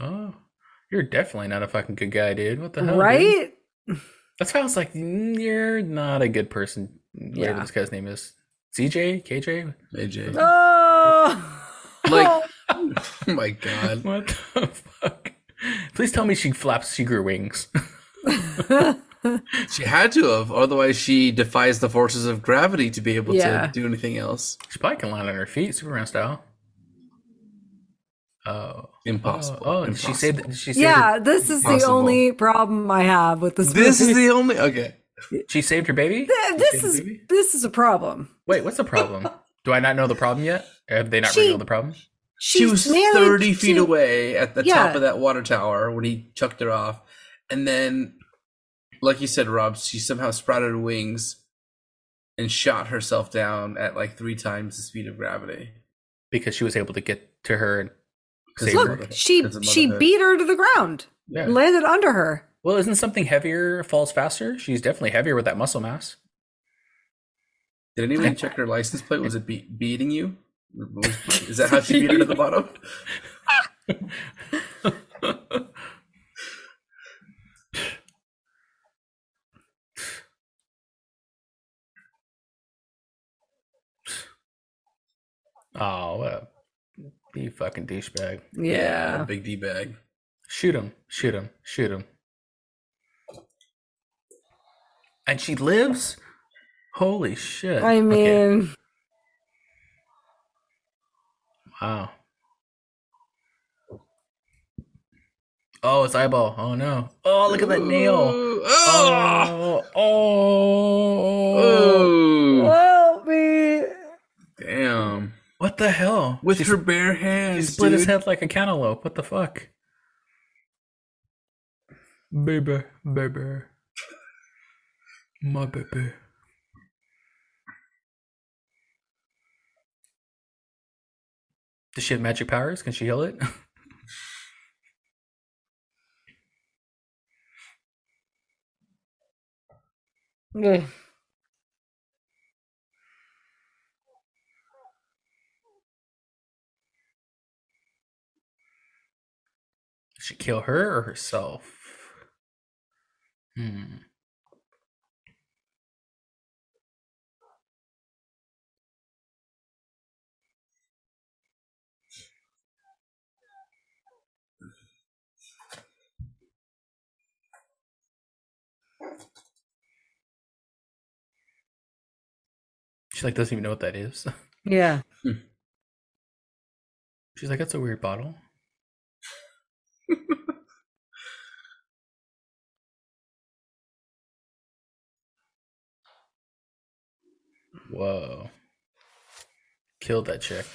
oh, you're definitely not a fucking good guy, dude. What the hell, dude? right? That's why I was like, "Mm, you're not a good person. Whatever Yeah. this guy's name is. CJ? KJ? AJ. Oh, Like, oh my god. What the fuck? Please tell me she flaps, she grew wings. She had to have, otherwise she defies the forces of gravity to be able Yeah. to do anything else. she probably can land on her feet, Superman style. Oh. Impossible. Oh, oh Impossible. she saved, she saved yeah. This is the only problem I have with this. This is the only okay. She saved her baby? Th- This is baby? this is a problem. Wait, what's the problem? Do I not know the problem yet? Have they not She- revealed the problem? She was thirty feet to- away at the Yeah. top of that water tower when he chucked her off, and then, like you said, Rob, she somehow sprouted wings and shot herself down at like three times the speed of gravity. Because she was able to get to her and 'Cause save of her. Look, she she beat her to the ground, Yeah. landed under her. Well, isn't something heavier falls faster? She's definitely heavier with that muscle mass. Did anyone check her license plate? Was it be- beating you? Was- Is that how she beat her to the bottom? Oh, what a you fucking douchebag. Yeah. big D bag. Shoot him, shoot him, shoot him. And she lives? Holy shit. I Okay, mean, Wow. Oh, it's eyeball. Oh no. Oh, look at that nail. Oh, ah. Oh, oh. oh, help me. damn! What the hell? With She her bare hands? He hands, split his head like a cantaloupe. What the fuck? Baby, baby. My baby. Does she have magic powers? Can she heal it? Does she kill her or herself? Hmm. She like doesn't even know what that is. Yeah. Hmm. She's like, that's a weird bottle. Whoa. Killed that chick.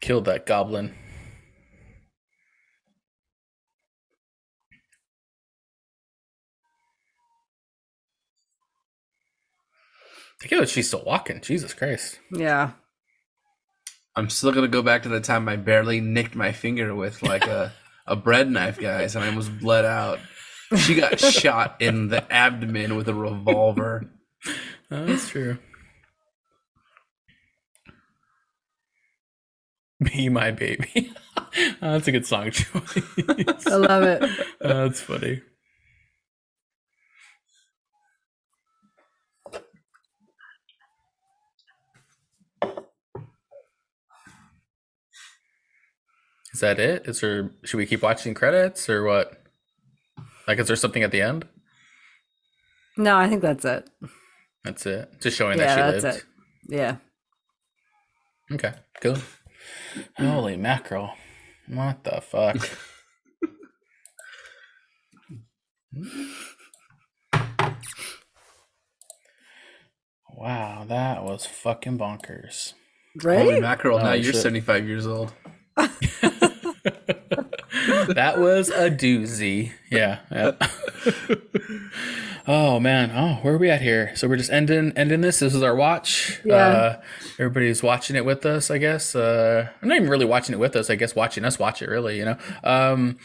Killed that goblin. Look at she's still walking. Jesus Christ. Yeah. I'm still gonna go back to the time I barely nicked my finger with like a, a bread knife, guys, and I almost bled out. She got shot in the abdomen with a revolver. Oh, that's true. Be my baby. Oh, that's a good song choice. I love it. Oh, that's funny. Is that it? Is there? Should we keep watching credits or what? Like, is there something at the end? No, I think that's it. That's it. Just showing Yeah, that she that's lived. it. Yeah. Okay, cool. Holy mackerel! What the fuck? wow, that was fucking bonkers. Holy Right? mackerel! Oh, now Oh, you're 75 years old. that was a doozy. Yeah. yeah. oh man. Oh, where are we at here? So we're just ending ending this. This is our watch. Yeah. Uh, everybody's watching it with us, I guess. Uh, I'm not even really watching it with us. I guess watching us watch it. Really, you know. Um,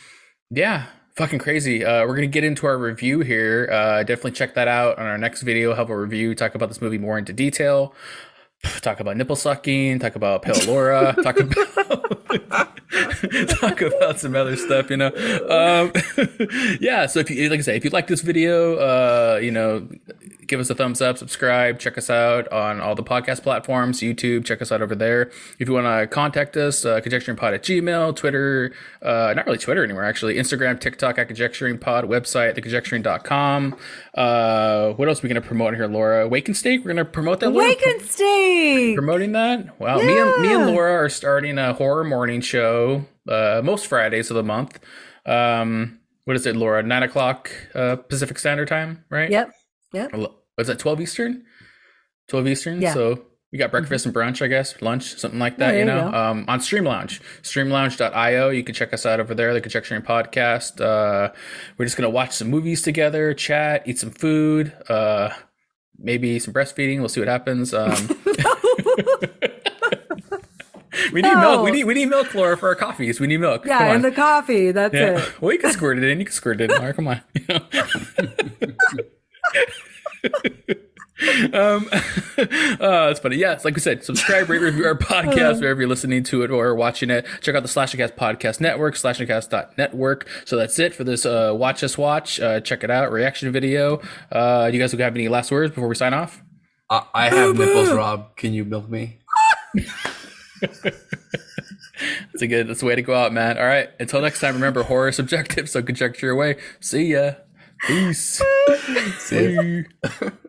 yeah. Fucking crazy. Uh, we're gonna get into our review here. Uh, definitely check that out on our next video. Have a review. Talk about this movie more into detail. Talk about nipple sucking. Talk about pale Laura. talk about talk about some other stuff. You know. Um, yeah. So if you like I say, if you like this video, uh, you know, give us a thumbs up, subscribe, check us out on all the podcast platforms, YouTube. Check us out over there. If you want to contact us, uh, conjecturingpod at Gmail, Twitter, uh, not really Twitter anymore, actually. Instagram, TikTok at conjecturingpod, website, theconjecturing.com. Uh, what else are we going to promote here, Laura? Wake and Steak? We're going to promote that. Laura? Wake and Steak. promoting that. Wow, me and me and Laura are starting a horror morning show uh, most Fridays of the month. Um, what is it, Laura? Nine o'clock uh, Pacific Standard Time, right? Yep. Yep. Or Was that twelve Eastern? Twelve Eastern. Yeah. So we got breakfast and brunch, I guess, lunch, something like that. Yeah, you there you know, um, on Stream Lounge, streamlounge.io. You can check us out over there. The Conjecturing Podcast. Uh, we're just gonna watch some movies together, chat, eat some food. Uh, maybe some breastfeeding. We'll see what happens. Um, we need No. milk. We need we need milk, Laura, for our coffees. We need milk. Yeah, and the coffee. That's Yeah. it. Well, you can squirt it in. You can squirt it in. Laura, come on. um, uh, it's funny. Yeah, it's like we said, subscribe, rate, review our podcast wherever you're listening to it or watching it. Check out the Slash 'N Cast Podcast Network, slashncast.network. So that's it for this uh, Watch Us Watch. Uh, check it out, reaction video. Uh, you guys have any last words before we sign off? I, I have nipples, Rob. Can you milk me? That's a good. That's the way to go out, man. All right. Until next time, remember horror is subjective, so conjecture away. See ya. Peace. See. Bye.